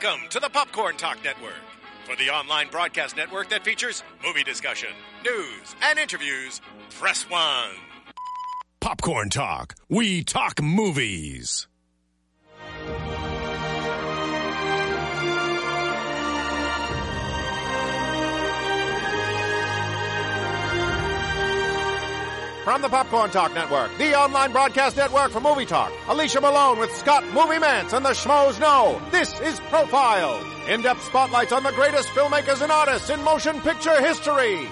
Welcome to the Popcorn Talk Network, for the online broadcast network that features movie discussion, news, and interviews. Press one. Popcorn Talk. We talk movies. From the Popcorn Talk Network, the online broadcast network for movie talk, Alicia Malone with Scott Movie Mantz and the Schmoes Know. This is Profile. In-depth spotlights on the greatest filmmakers and artists in motion picture history.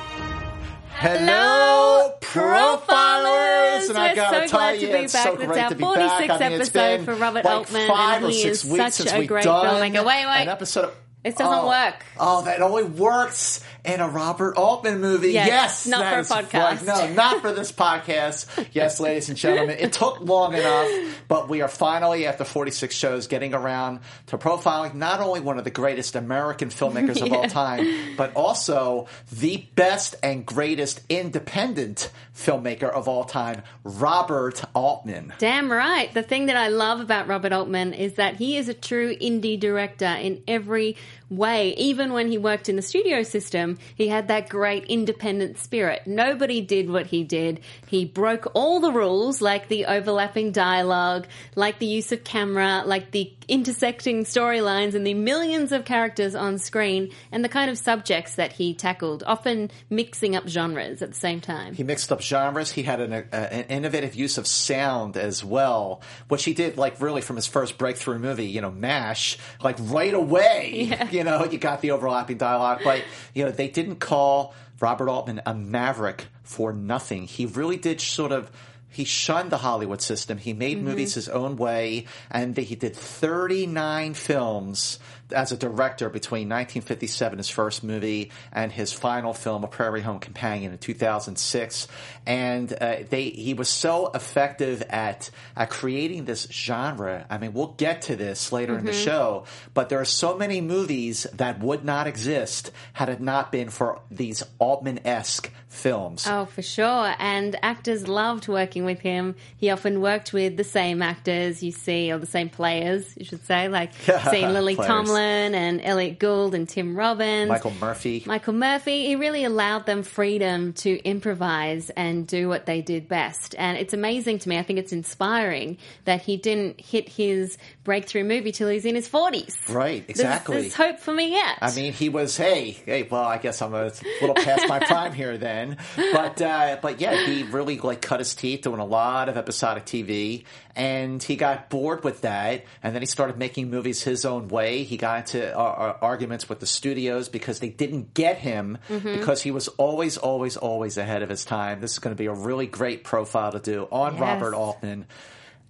Hello, profilers! And We're gotta so tell glad you, to be it's back. so It's great our to be 46th back. I mean, it's episode been for Robert like Altman, five and or he six is weeks such since a great done filmmaker. Wait, wait. An episode of, It doesn't oh, work. Oh, that only works in a Robert Altman movie. Yes, Yes, not for a podcast. No, not for this podcast. Yes, ladies and gentlemen, it took long enough, but we are finally after 46 shows getting around to profiling not only one of the greatest American filmmakers of all time, but also the best and greatest independent filmmaker of all time, Robert Altman. Damn right. The thing that I love about Robert Altman is that he is a true indie director in every way. Even when he worked in the studio system, he had that great independent spirit. Nobody did what he did. He broke all the rules, like the overlapping dialogue, like the use of camera, like the intersecting storylines and the millions of characters on screen and the kind of subjects that he tackled, often mixing up genres at the same time. He mixed up genres. He had an, uh, an innovative use of sound as well, which he did like really from his first breakthrough movie, you know, MASH, like right away. You know, you got the overlapping dialogue, but you know they didn't call Robert Altman a maverick for nothing. He really did sort of. He shunned the Hollywood system. He made mm-hmm. movies his own way, and he did 39 films as a director between 1957, his first movie, and his final film, A Prairie Home Companion, in 2006. And uh, they, he was so effective at at creating this genre. I mean, we'll get to this later in the show, but there are so many movies that would not exist had it not been for these Altman-esque films. Oh, for sure. And actors loved working with him. He often worked with the same actors you see, or the same players, you should say, like seeing Lily Players. Tomlin and Elliot Gould and Tim Robbins. Michael Murphy. Michael Murphy, he really allowed them freedom to improvise and do what they did best. And it's amazing to me. I think it's inspiring that he didn't hit his breakthrough movie till he's in his 40s. Right, There's- exactly. There's, hope for me yet. I mean, he was hey, hey. Well, I guess I'm a little past my prime here then, but uh, but yeah, he really like cut his teeth doing a lot of episodic TV, and he got bored with that, and then he started making movies his own way. He got into uh, uh, arguments with the studios because they didn't get him because he was always, always, always ahead of his time. This is going to be a really great profile to do on Yes. Robert Altman.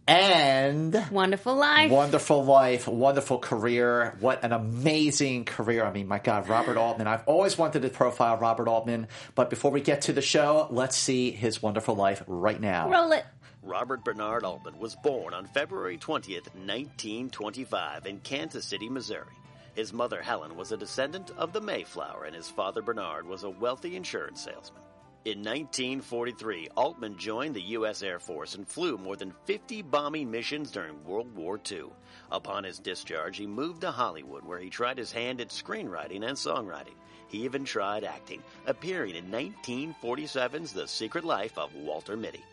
And Wonderful life. Wonderful life, wonderful career. What an amazing career. I mean, my God, Robert Altman. I've always wanted to profile Robert Altman, but before we get to the show, let's see his wonderful life right now. Roll it. Robert Bernard Altman was born on February 20th, 1925, in Kansas City, Missouri. His mother, Helen, was a descendant of the Mayflower, and his father, Bernard, was a wealthy insurance salesman. In 1943, Altman joined the U.S. Air Force and flew more than 50 bombing missions during World War II. Upon his discharge, he moved to Hollywood, where he tried his hand at screenwriting and songwriting. He even tried acting, appearing in 1947's The Secret Life of Walter Mitty.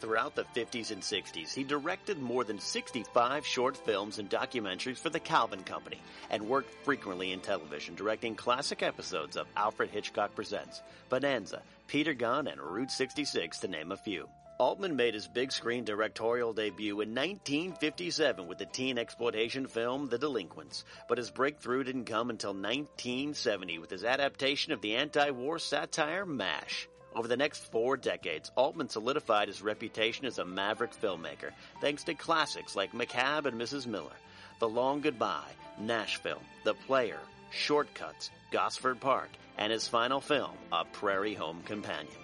Throughout the 50s and 60s, he directed more than 65 short films and documentaries for the Calvin Company and worked frequently in television, directing classic episodes of Alfred Hitchcock Presents, Bonanza, Peter Gunn, and Route 66, to name a few. Altman made his big screen directorial debut in 1957 with the teen exploitation film The Delinquents, but his breakthrough didn't come until 1970 with his adaptation of the anti-war satire MASH. Over the next four decades, Altman solidified his reputation as a maverick filmmaker, thanks to classics like McCabe and Mrs. Miller, The Long Goodbye, Nashville, The Player, Shortcuts, Gosford Park, and his final film, A Prairie Home Companion.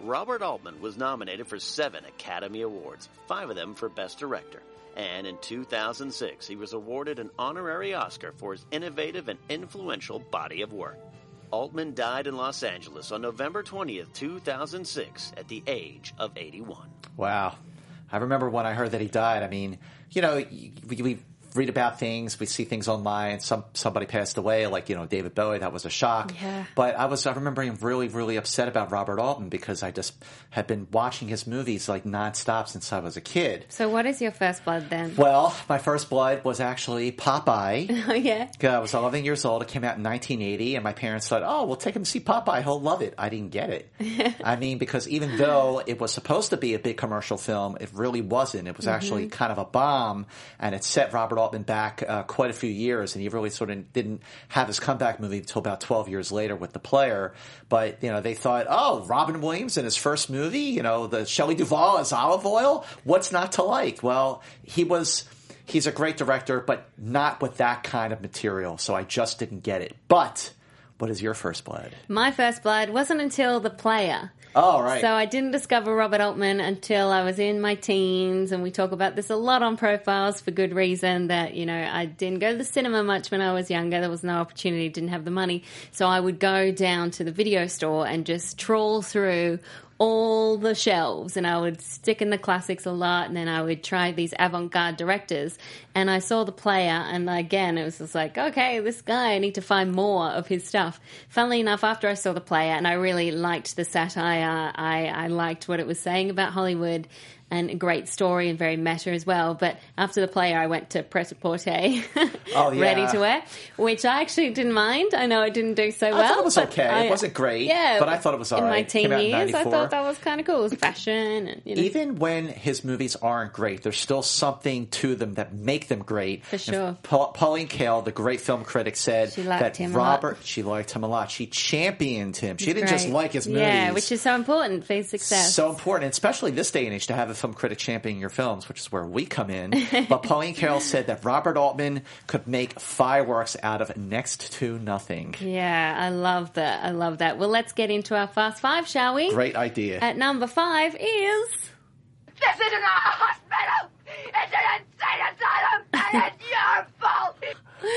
Robert Altman was nominated for seven Academy Awards, five of them for Best Director. And in 2006, he was awarded an honorary Oscar for his innovative and influential body of work. Altman died in Los Angeles on November 20th, 2006, at the age of 81. Wow. I remember when I heard that he died. I mean, you know, we, we read about things. We see things online. Some somebody passed away, like you know David Bowie. That was a shock. Yeah. But I was I remember being really really upset about Robert Altman because I just had been watching his movies like nonstop since I was a kid. So, what is your first blood then? Well, my first blood was actually Popeye. Oh, yeah. I was 11 years old. It came out in 1980, and my parents thought, "Oh, we'll take him to see Popeye. He'll love it." I didn't get it. I mean, because even though it was supposed to be a big commercial film, it really wasn't. It was mm-hmm. actually kind of a bomb, and it set Robert Altman back uh, quite a few years, and he really sort of didn't have his comeback movie until about 12 years later with The Player. But you know, they thought, "Oh, Robin Williams in his first movie, you know, the Shelley Duvall as Olive Oyl. What's not to like?" Well, he was he's a great director, but not with that kind of material. So I just didn't get it. But what is your first blood? My first blood wasn't until The Player. Oh, right. So I didn't discover Robert Altman until I was in my teens, and we talk about this a lot on profiles for good reason. That you know I didn't go to the cinema much when I was younger. There was no opportunity, didn't have the money, so I would go down to the video store and just trawl through all the shelves and I would stick in the classics a lot and then I would try these avant-garde directors and I saw the player and again it was just like okay this guy I need to find more of his stuff. Funnily enough after I saw the player and I really liked the satire I, I liked what it was saying about Hollywood and a great story and very meta as well. But after the player, I went to Pret-a-Porter, Oh, yeah. ready to wear, which I actually didn't mind. I know I didn't do so well. I thought it was okay. I- it wasn't great. Yeah, but I thought it was all in right. my teen years, I thought that was kind of cool. It was fashion, and you know. Even when his movies aren't great, there's still something to them that make them great. For sure. Pa- Pauline Kael, the great film critic, said that a. Robert. She liked him a lot. She championed him. She didn't just like his movies. Yeah, which is so important for his success. So important, especially this day and age, to have a film critic championing your films, which is where we come in. but Pauline Kael said that Robert Altman could make fireworks out of next to nothing. yeah, I love that. I love that. Well, let's get into our fast five, shall we? Great idea. At number five is This isn't a hospital! It's an insane asylum! And it's your fault!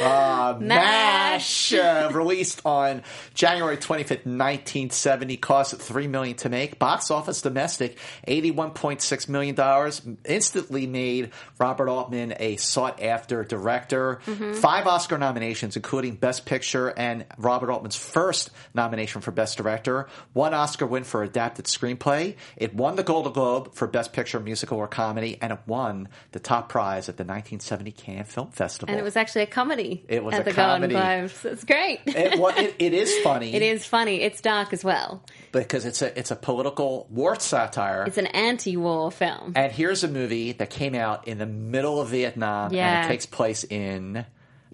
Uh, MASH. MASH, uh, released on January 25th, 1970, cost 3 million to make. Box office domestic, $81.6 million. Instantly made Robert Altman a sought after director. Mm-hmm. Five Oscar nominations, including Best Picture and Robert Altman's first nomination for Best Director. One Oscar win for Adapted Screenplay. It won the Golden Globe for Best Picture, Musical, or Comedy, and it won the top prize at the 1970 Cannes Film Festival. and it was actually a comedy. It was at a the comedy. Golden Globes. It's great. it, well, it, it is funny. It is funny. It's dark as well. because it's a it's a political war satire. It's an anti-war film. and here's a movie that came out in the middle of Vietnam, and Yeah. it takes place in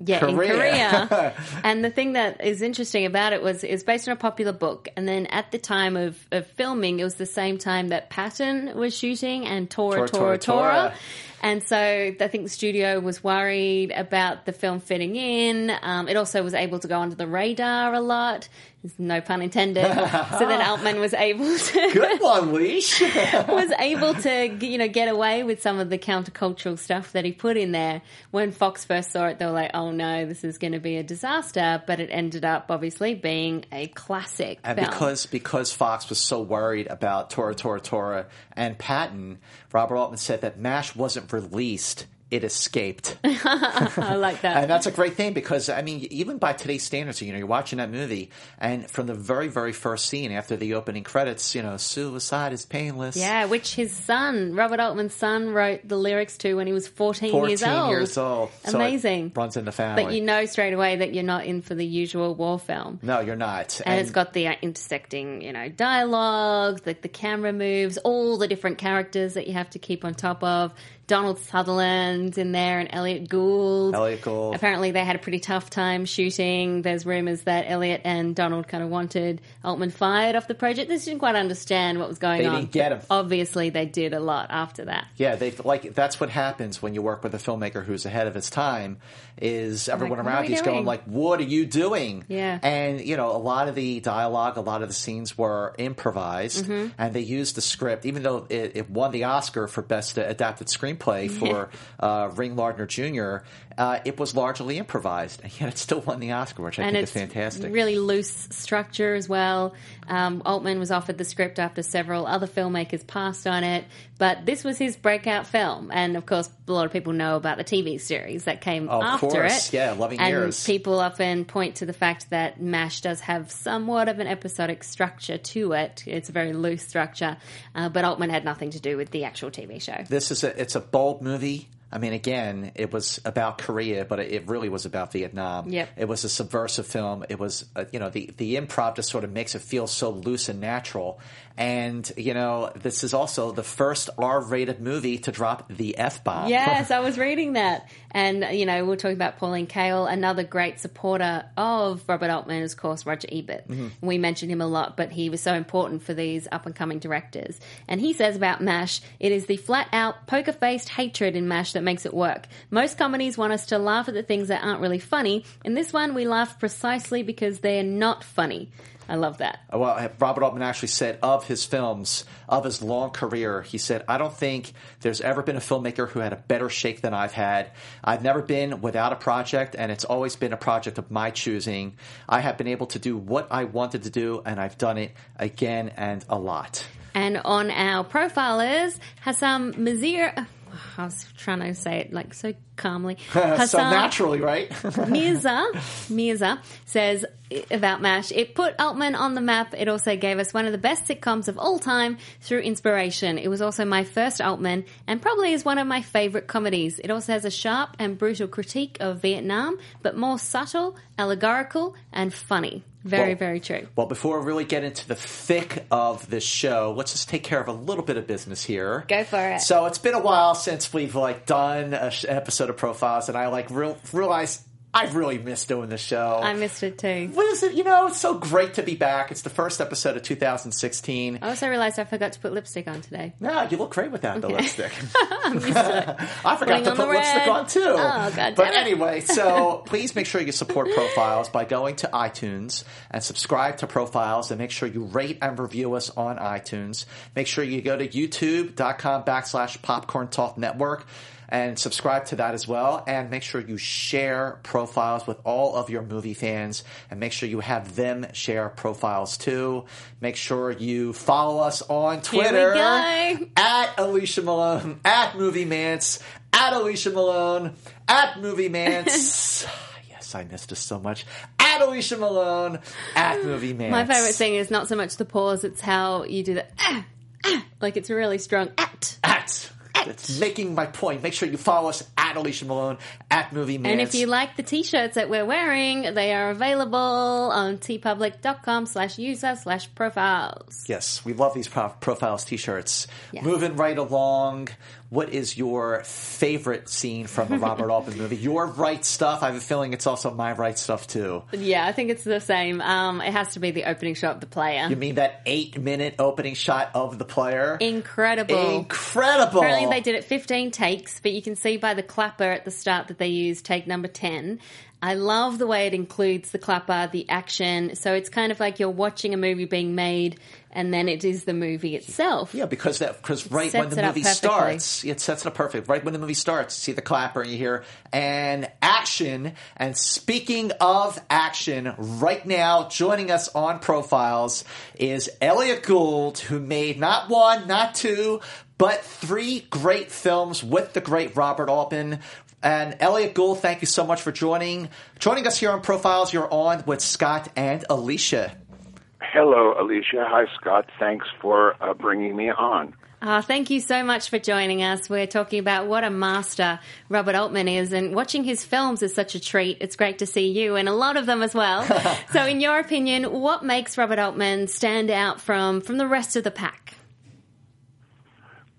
Yeah, in Korea. Korea. and the thing that is interesting about it was it's based on a popular book. And then at the time of, of filming, it was the same time that Patton was shooting and Tora Tora, Tora Tora, Tora. And so I think the studio was worried about the film fitting in. Um, it also was able to go under the radar a lot. No pun intended. so then Altman was able to Good one, Leash. was able to you know get away with some of the countercultural stuff that he put in there. When Fox first saw it, they were like, "Oh no, this is going to be a disaster." But it ended up obviously being a classic and film. because because Fox was so worried about Tora Tora Tora and Patton, Robert Altman said that MASH wasn't released. It escaped. I like that. And that's a great thing because I mean, even by today's standards, you know, you're watching that movie, and from the very, very first scene after the opening credits, you know, suicide is painless. yeah, which his son, Robert Altman's son, wrote the lyrics to when he was 14, 14 years old. years old. So Amazing. runs in the family. But you know straight away that you're not in for the usual war film. no, you're not. and, it's got the uh, intersecting, you know, dialogue, the, the camera moves, all the different characters that you have to keep on top of. Donald Sutherland's in there and Elliot Gould. Elliot Gould. Apparently, they had a pretty tough time shooting. There's rumors that Elliot and Donald kind of wanted Altman fired off the project. They didn't quite understand what was going They on. didn't get him. Obviously, they did a lot after that. Yeah, they like that's what happens when you work with a filmmaker who's ahead of his time. Is everyone Like, around we you's going like, "What are you doing?" Yeah. and you know, a lot of the dialogue, a lot of the scenes were improvised, Mm-hmm. and they used the script, even though it, it won the Oscar for best adapted screenplay. for uh, Ring Lardner Jr., uh, it was largely improvised, and yet it still won the Oscar, which I and think is fantastic. really loose structure as well. Um, Altman was offered the script after several other filmmakers passed on it, but this was his breakout film. And of course, a lot of people know about the TV series that came Of after course, it. yeah, Loving and Years. people often point to the fact that MASH does have somewhat of an episodic structure to it. It's a very loose structure, uh, but Altman had nothing to do with the actual TV show. this is a it's a bold movie. I mean, again, it was about Korea, but it really was about Vietnam. Yep. It was a subversive film. It was, uh, you know, the the improv just sort of makes it feel so loose and natural. And you know, this is also the first R-rated movie to drop the f bomb. Yes, I was reading that. And, you know, we're talking about Pauline Kael. Another great supporter of Robert Altman is, of course, Roger Ebert. Mm-hmm. We mentioned him a lot, but he was so important for these up and coming directors. And he says about MASH, it is the flat out, poker faced hatred in MASH that makes it work. Most comedies want us to laugh at the things that aren't really funny. In this one, we laugh precisely because they're not funny. I love that. Uh, well, Robert Altman actually said of his films, of his long career, he said, I don't think there's ever been a filmmaker who had a better shake than I've had. I've never been without a project, and it's always been a project of my choosing. I have been able to do what I wanted to do, and I've done it again and a lot. And on our profile is Hassam Mazir. I was trying to say it like so calmly. so naturally, right? Mirza, Mirza says about MASH, it put Altman on the map. It also gave us one of the best sitcoms of all time through inspiration. It was also my first Altman and probably is one of my favorite comedies. It also has a sharp and brutal critique of Vietnam, but more subtle, allegorical, and funny. Very, Well- very true. well, before we really get into the thick of this show, let's just take care of a little bit of business here. Go for it. So it's been a while since we've like done an episode of profiles, and I like real, realized I've really missed doing the show. I missed it too. What is it? You know, it's so great to be back. It's the first episode of 2016. I also realized I forgot to put lipstick on today. No, you look great without the lipstick. I'm used to it. I forgot to put lipstick on too. Oh, God But anyway, so please make sure you support Profiles by going to iTunes and subscribe to Profiles and make sure you rate and review us on iTunes. Make sure you go to youtube.com backslash popcorn talk network and subscribe to that as well. And make sure you share profiles with all of your movie fans and make sure you have them share profiles too. Make sure you follow us on Twitter at Alicia Malone, at Movie Mantz, at Alicia Malone, at Movie Mantz. yes, I missed us so much. At Alicia Malone, at Movie Mantz. My favorite thing is not so much the pause; it's how you do the ah, ah, like it's really strong. At. At. It's making my point. Make sure you follow us at Alicia Malone, at Movie Mantz. And if you like the t-shirts that we're wearing, they are available on teepublic.com slash user slash profiles. Yes, we love these pro- profiles t-shirts. Yes. Moving right along, what is your favorite scene from a Robert Altman movie? Your right stuff. I have a feeling it's also my right stuff too. Yeah, I think it's the same. Um, it has to be the opening shot of the player. You mean that eight-minute opening shot of the player? Incredible. Incredible. Apparently they did it 15 takes, but you can see by the clapper at the start that they use, take number 10. I love the way it includes the clapper, the action. So it's kind of like you're watching a movie being made and then it is the movie itself. Yeah, because that because right when the movie starts, it sets it up perfect. Right when the movie starts, you see the clapper and you hear and action. And speaking of action, right now joining us on Profiles is Elliot Gould, who made not one, not two, but three great films with the great Robert Altman. And Elliot Gould, thank you so much for joining joining us here on Profiles. You're on with Scott and Alicia. Hello, Alicia. Hi, Scott. Thanks for uh, bringing me on. Ah, thank you so much for joining us. We're talking about what a master Robert Altman is, and watching his films is such a treat. It's great to see you and a lot of them as well. so, in your opinion, what makes Robert Altman stand out from from the rest of the pack?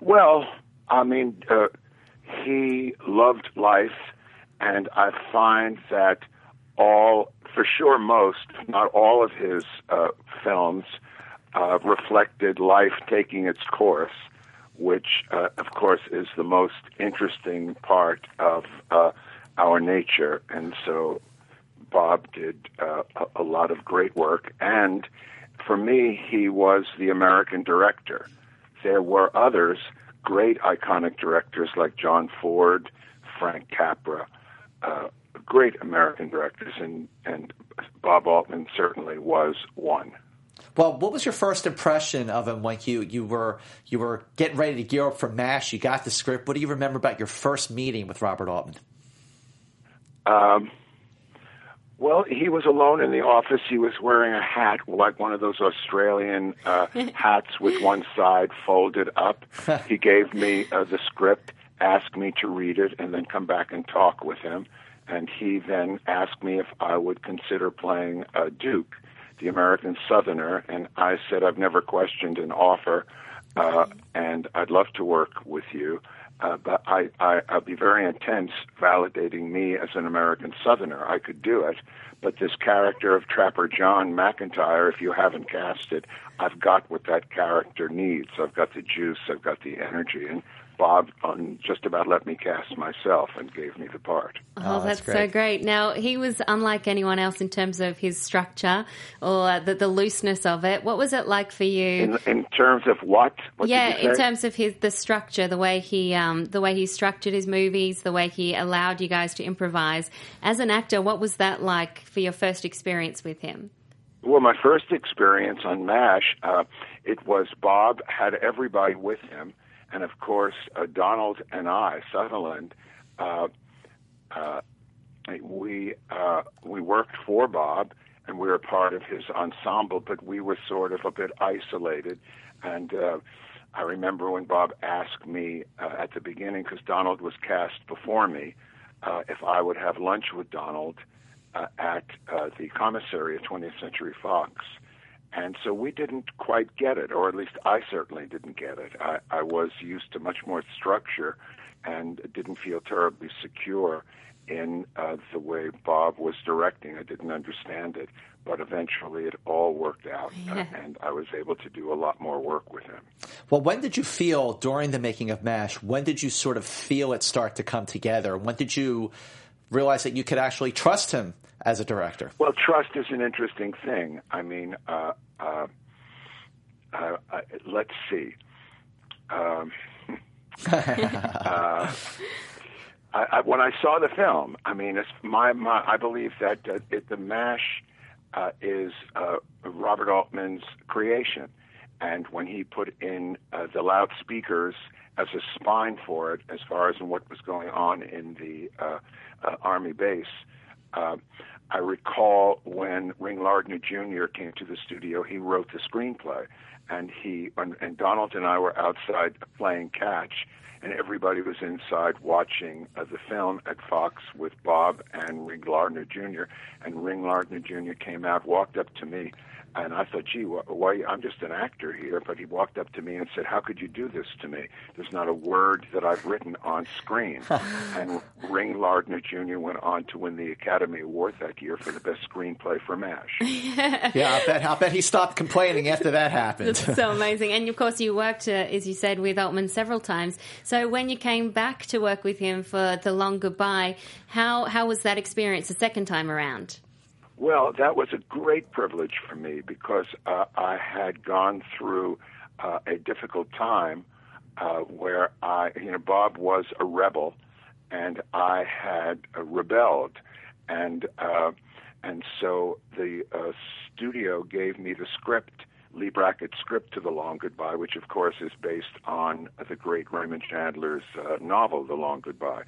Well, I mean, uh, he loved life, and I find that all, for sure, most, not all of his uh, films uh, reflected life taking its course, which, uh, of course, is the most interesting part of uh, our nature. And so Bob did uh, a, a lot of great work. And for me, he was the American director. There were others, great iconic directors like John Ford, Frank Capra, uh, great American directors, and and Bob Altman certainly was one. Well, what was your first impression of him when you, you were you were getting ready to gear up for MASH? You got the script. What do you remember about your first meeting with Robert Altman? Um, well, he was alone in the office. He was wearing a hat, like one of those Australian uh, hats with one side folded up. he gave me uh, the script, asked me to read it, and then come back and talk with him. And he then asked me if I would consider playing uh, Duke, the American Southerner. And I said, I've never questioned an offer, uh, and I'd love to work with you. Uh, but I, I, I'll be very intense validating me as an American Southerner. I could do it, but this character of Trapper John McIntyre, if you haven't cast it, I've got what that character needs. I've got the juice, I've got the energy, and Bob um, just about let me cast myself and gave me the part. Oh, Oh, that's, that's so great. great. Now, he was unlike anyone else in terms of his structure or the, the looseness of it. What was it like for you? In, in terms of what? what yeah, in terms of his the structure, the way he um, the way he structured his movies, the way he allowed you guys to improvise. As an actor, what was that like for your first experience with him? Well, my first experience on MASH, uh, it was Bob had everybody with him, and of course uh, Donald and I, Sutherland, uh, uh, we uh, we worked for Bob, and we were part of his ensemble, but we were sort of a bit isolated. And uh, I remember when Bob asked me uh, at the beginning, because Donald was cast before me, if I would have lunch with Donald at the commissary of 20th Century Fox. And so we didn't quite get it, or at least I certainly didn't get it. I, I was used to much more structure and didn't feel terribly secure in uh, the way Bob was directing. I didn't understand it, but eventually it all worked out, uh, and I was able to do a lot more work with him. Well, when did you feel during the making of MASH? When did you sort of feel it start to come together? When did you realize that you could actually trust him as a director? Well, trust is an interesting thing. I mean, uh, uh, uh, uh, let's see. Um, uh, I, I, when I saw the film, I mean, it's my, my I believe that uh, it, the Mash uh, is uh, Robert Altman's creation, and when he put in uh, the loudspeakers as a spine for it, as far as what was going on in the uh, uh, army base. Uh, I recall when Ring Lardner Jr. came to the studio, he wrote the screenplay, and he and, Donald and I were outside playing catch, and everybody was inside watching uh, the film at Fox with Bob and Ring Lardner Jr. And Ring Lardner Jr. came out, walked up to me, and I thought, gee, wh- why? I'm just an actor here. But he walked up to me and said, "How could you do this to me? There's not a word that I've written on screen." and Ring Lardner Jr. went on to win the Academy Award that year for the best screenplay for MASH. yeah, I bet, I bet he stopped complaining after that happened. That's so amazing. And of course, you worked, uh, as you said, with Altman several times. So when you came back to work with him for The Long Goodbye, how, how was that experience the second time around? Well, that was a great privilege for me because uh, I had gone through uh, a difficult time uh, where I, you know, Bob was a rebel, and I had uh, rebelled, and uh, and so the uh, studio gave me the script, Leigh Brackett's script to The Long Goodbye, which of course is based on the great Raymond Chandler's novel, The Long Goodbye.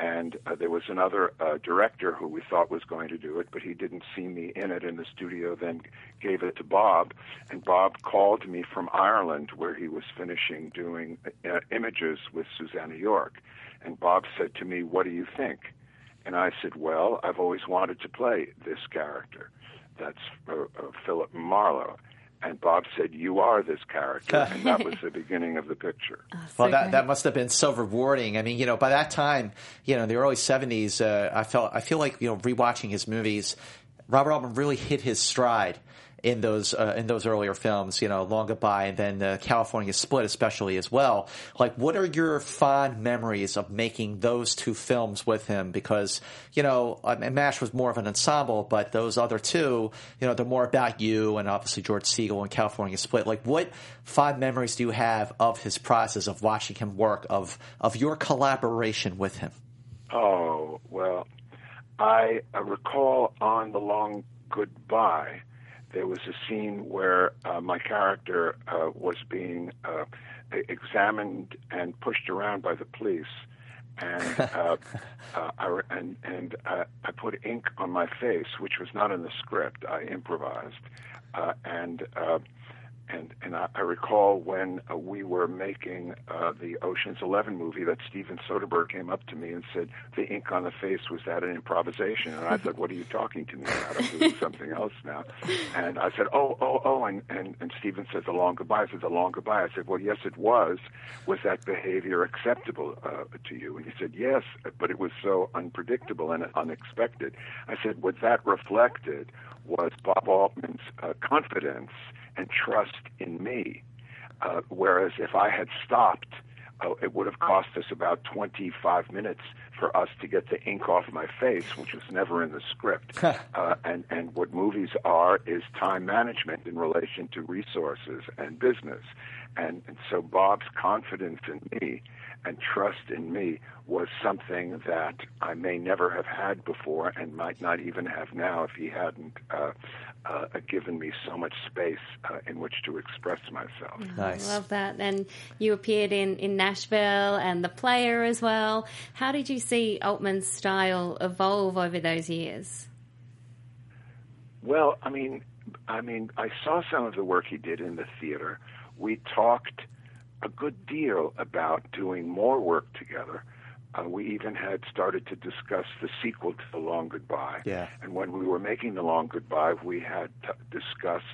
And uh, there was another uh, director who we thought was going to do it, but he didn't see me in it in the studio, then gave it to Bob. And Bob called me from Ireland, where he was finishing doing uh, images with Susannah York. And Bob said to me, What do you think? And I said, Well, I've always wanted to play this character. That's uh, uh, Philip Marlowe. And Bob said, You are this character. and that was the beginning of the picture. Well, that, that must have been so rewarding. I mean, you know, by that time, you know, in the early '70s, uh, I felt I feel like you know, rewatching his movies, Robert Altman really hit his stride, in those uh, in those earlier films, you know, Long Goodbye and then uh, California Split, especially as well. Like, what are your fond memories of making those two films with him? Because you know, mean, Mash was more of an ensemble, but those other two, you know, they're more about you and obviously George Segal and California Split. Like, what fond memories do you have of his process of watching him work of of your collaboration with him? Oh well, I recall on the Long Goodbye there was a scene where uh, my character uh, was being uh, examined and pushed around by the police, and uh, uh, I, and and uh, I put ink on my face, which was not in the script. I improvised, uh, and. And and I, I recall when uh, we were making uh, the Ocean's Eleven movie that Steven Soderbergh came up to me and said the ink on the face was that an improvisation, and I said, "What are you talking to me about? I'm doing something else now." And I said, "Oh, oh, oh," and and, and Steven said, "The long goodbye." I said, "The long goodbye." I said, "Well, yes, it was. Was that behavior acceptable uh, to you?" And he said, "Yes, but it was so unpredictable and unexpected." I said, "What that reflected was Bob Altman's uh, confidence." And trust in me. Uh, whereas if I had stopped, uh, it would have cost us about 25 minutes for us to get the ink off my face, which was never in the script. uh, and, and what movies are is time management in relation to resources and business. And, and so Bob's confidence in me and trust in me was something that I may never have had before and might not even have now if he hadn't uh, uh, given me so much space uh, in which to express myself. Nice. I love that. And you appeared in, in Nashville and The Player as well. How did you see Altman's style evolve over those years? Well, I mean, I mean, I saw some of the work he did in the theater. We talked a good deal about doing more work together. Uh, we even had started to discuss the sequel to The Long Goodbye. Yeah. And when we were making The Long Goodbye, we had t- discussed,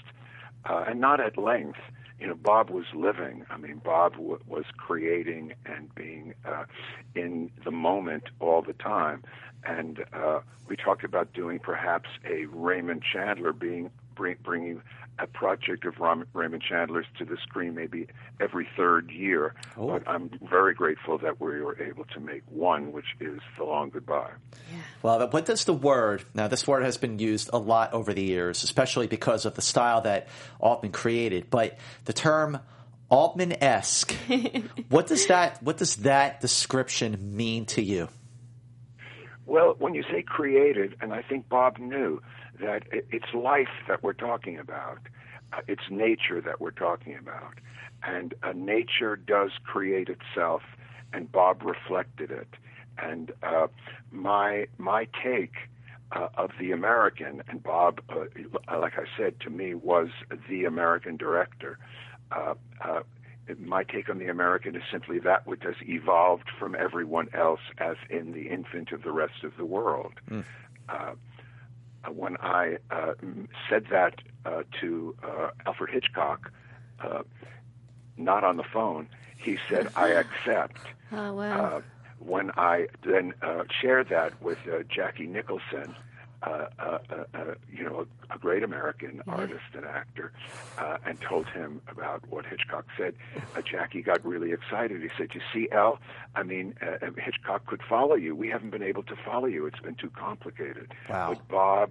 uh, and not at length, you know, Bob was living. I mean, Bob w- was creating and being uh, in the moment all the time. And uh, we talked about doing perhaps a Raymond Chandler being bring, bringing a project of Ram, Raymond Chandler's to the screen maybe every third year. Oh. But I'm very grateful that we were able to make one, which is The Long Goodbye. Well, but what does the word, now this word has been used a lot over the years, especially because of the style that Altman created, but the term Altman-esque, what does that, what does that description mean to you? Well, when you say created, and I think Bob knew that it's life that we're talking about, uh, it's nature that we're talking about, and uh, nature does create itself, and Bob reflected it, and uh, my my take. Uh, of the American, and Bob, uh, like I said, to me was the American director. Uh, uh, my take on the American is simply that which has evolved from everyone else as in the infant of the rest of the world. Uh, when I uh, said that uh, to uh, Alfred Hitchcock, uh, not on the phone, he said, I accept. Oh, wow. Uh, when I then uh, shared that with uh, Jackie Nicholson, uh, uh, uh, uh, you know, a, a great American artist and actor, uh, and told him about what Hitchcock said, uh, Jackie got really excited. He said, "You see, Al, I mean, uh, uh, Hitchcock could follow you. We haven't been able to follow you. It's been too complicated." Wow. But Bob,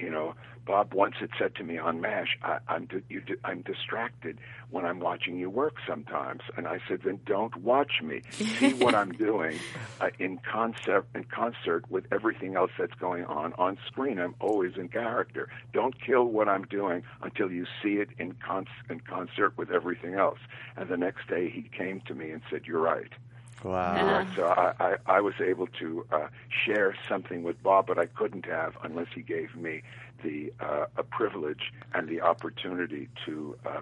you know, Bob once had said to me on MASH, I, I'm, di- you di- I'm distracted when I'm watching you work sometimes. And I said, then don't watch me. See what I'm doing uh, in concert, in concert with everything else that's going on on screen. I'm always in character. Don't kill what I'm doing until you see it in, con- in concert with everything else. And the next day he came to me and said, you're right. Wow. So I, I, I was able to uh, share something with Bob, but I couldn't have unless he gave me the uh, a privilege and the opportunity to uh,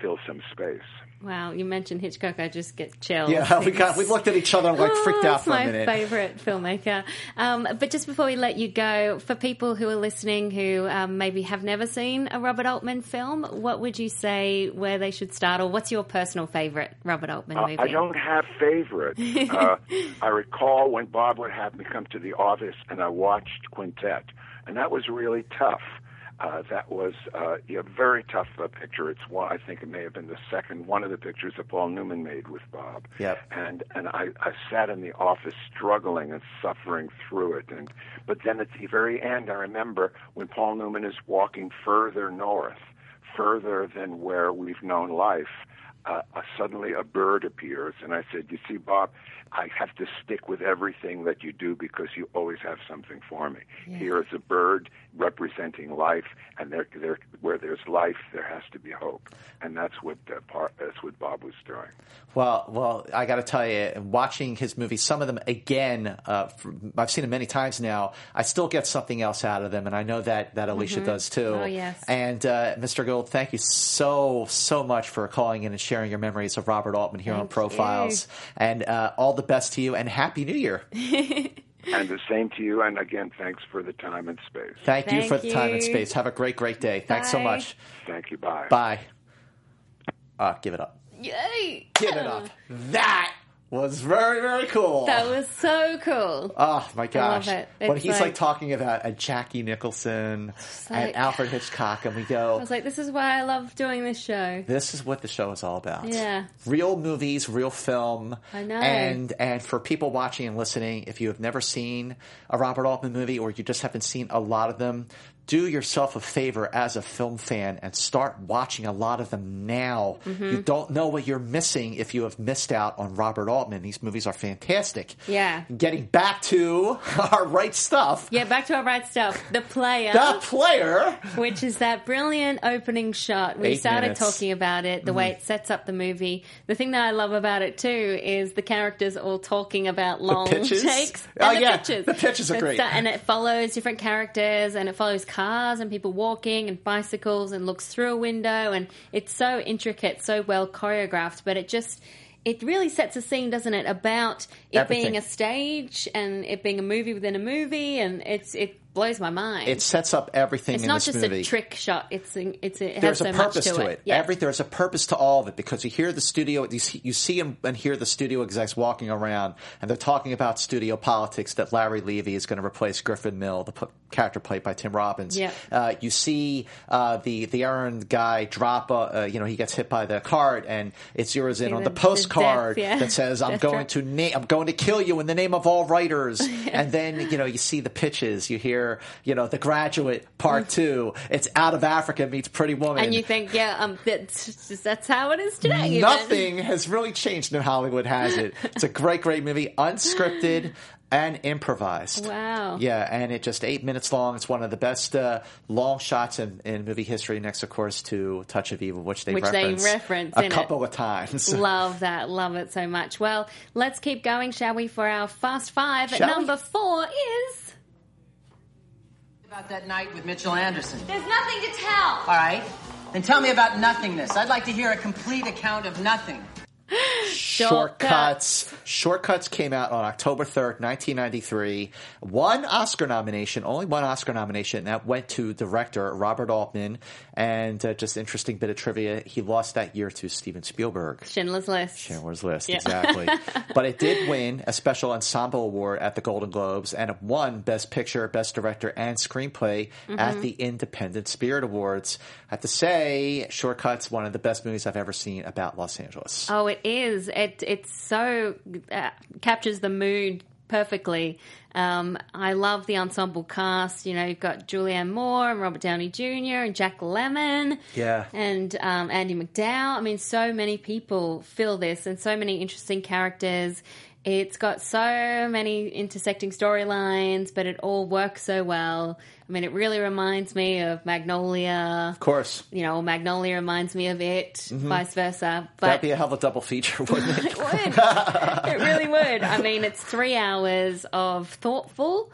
fill some space. Wow, you mentioned Hitchcock. I just get chills. Yeah, we got, we looked at each other and like freaked Oh, out for a minute. my favorite filmmaker. Um, but just before we let you go, for people who are listening who um, maybe have never seen a Robert Altman film, what would you say where they should start, or what's your personal favorite Robert Altman Uh, movie? I don't have favorites. uh, I recall when Bob would have me come to the office and I watched Quintet, and that was really tough. Uh, that was uh, a very tough uh, picture. It's one, I think it may have been the second one of the pictures that Paul Newman made with Bob. Yep. And and I, I sat in the office struggling and suffering through it. And but then at the very end, I remember when Paul Newman is walking further north, further than where we've known life. Uh, uh, suddenly, a bird appears, and I said, "You see, Bob, I have to stick with everything that you do because you always have something for me. Here is a bird representing life, and there, there, where there's life, there has to be hope, and that's what uh, part, that's what Bob was doing. Well, well, I got to tell you, watching his movies, some of them again, uh, for, I've seen them many times now. I still get something else out of them, and I know that that Alicia does too. Oh, yes. And uh, Mr. Gould, thank you so so much for calling in and sharing your memories of Robert Altman here on Thank Profiles, and uh, all the best to you, and Happy New Year. And the same to you, and again, thanks for the time and space. Thank, you Thank for the time and space. Have a great, great day. Thanks so much. Thank you. Bye. Bye. Uh, give it up. Yay! Give it up. That was very, very cool. That was so cool. Oh my gosh! it. When he's like, like- talking about a Jackie Nicholson and like- Alfred Hitchcock, and we go. I was like, this is why I love doing this show. "This is what the show is all about." Yeah. real movies, real film. I know. And and for people watching and listening, if you have never seen a Robert Altman movie or you just haven't seen a lot of them, do yourself a favor as a film fan and start watching a lot of them now. Mm-hmm. You don't know what you're missing if you have missed out on Robert Altman. These movies are fantastic. Yeah. Getting back to our right stuff. Yeah, back to our right stuff. The player, The player. which is that brilliant opening shot. We Eight started minutes. Mm-hmm. talking about it, the way it sets up the movie. The thing that I love about it too is the characters all talking about long pitches? takes. Oh, yeah. pitches. The pitches are great. that- and it follows different characters and it follows cars and people walking and bicycles and looks through a window and it's so intricate, so well choreographed, but it just it really sets a scene, doesn't it, about it Everything. being a stage and it being a movie within a movie and it's it blows my mind. It sets up everything It's not just movie. a trick shot. It's it's it has there's so a purpose much to, it. Yeah. Every there's a purpose to all of it because you hear the studio, you see, you see 'em and hear the studio execs walking around, and they're talking about studio politics. That Larry Levy is going to replace Griffin Mill, the p- character played by Tim Robbins. Yeah. Uh, you see uh, the the errand guy drop. A, uh, you know, he gets hit by the cart, and it zeroes in See on the- the postcard death, yeah. that says, "I'm Death going trap. to na- I'm going to kill you in the name of all writers." And then you know you see the pitches. You hear you know the graduate part two. It's out of Africa meets Pretty Woman. Mm. and you think, yeah, um, that's just, that's how it is today. even. Nothing has really changed in Hollywood, has it? It's a great, great movie, unscripted and improvised. Wow. Yeah, and it just eight minutes long. It's one of the best uh, long shots in, in movie history, next, of course, to Touch of Evil, which they Which they reference, reference a in it. couple of times. Love that. Love it so much. Well, let's keep going, shall we, for our Fast Five. Shall we? Number four is. About that night with Mitchell Anderson. There's nothing to tell. All right. Then tell me about nothingness. I'd like to hear a complete account of nothing. Shortcuts. Shortcuts came out on October 3rd, 1993. One Oscar nomination, only one Oscar nomination, and that went to director Robert Altman. And uh, just interesting bit of trivia, he lost that year to Steven Spielberg. Schindler's List. Schindler's List, Yeah. exactly. but it did win a special ensemble award at the Golden Globes, and it won Best Picture, Best Director, and Screenplay Mm-hmm. at the Independent Spirit Awards. I have to say, Shortcuts, one of the best movies I've ever seen about Los Angeles. Oh, it is. It it's so uh, captures the mood perfectly. Um, I love the ensemble cast. You know, you've got Julianne Moore and Robert Downey Jr. and Jack Lemmon. Yeah. And um, Andie MacDowell. I mean, so many people fill this and so many interesting characters. It's got so many intersecting storylines, but it all works so well. I mean, it really reminds me of Magnolia. Of course. You know, Magnolia reminds me of it, mm-hmm. vice versa. But That'd be a hell of a double feature, wouldn't it? it would. it really would. I mean, it's three hours of thoughtful,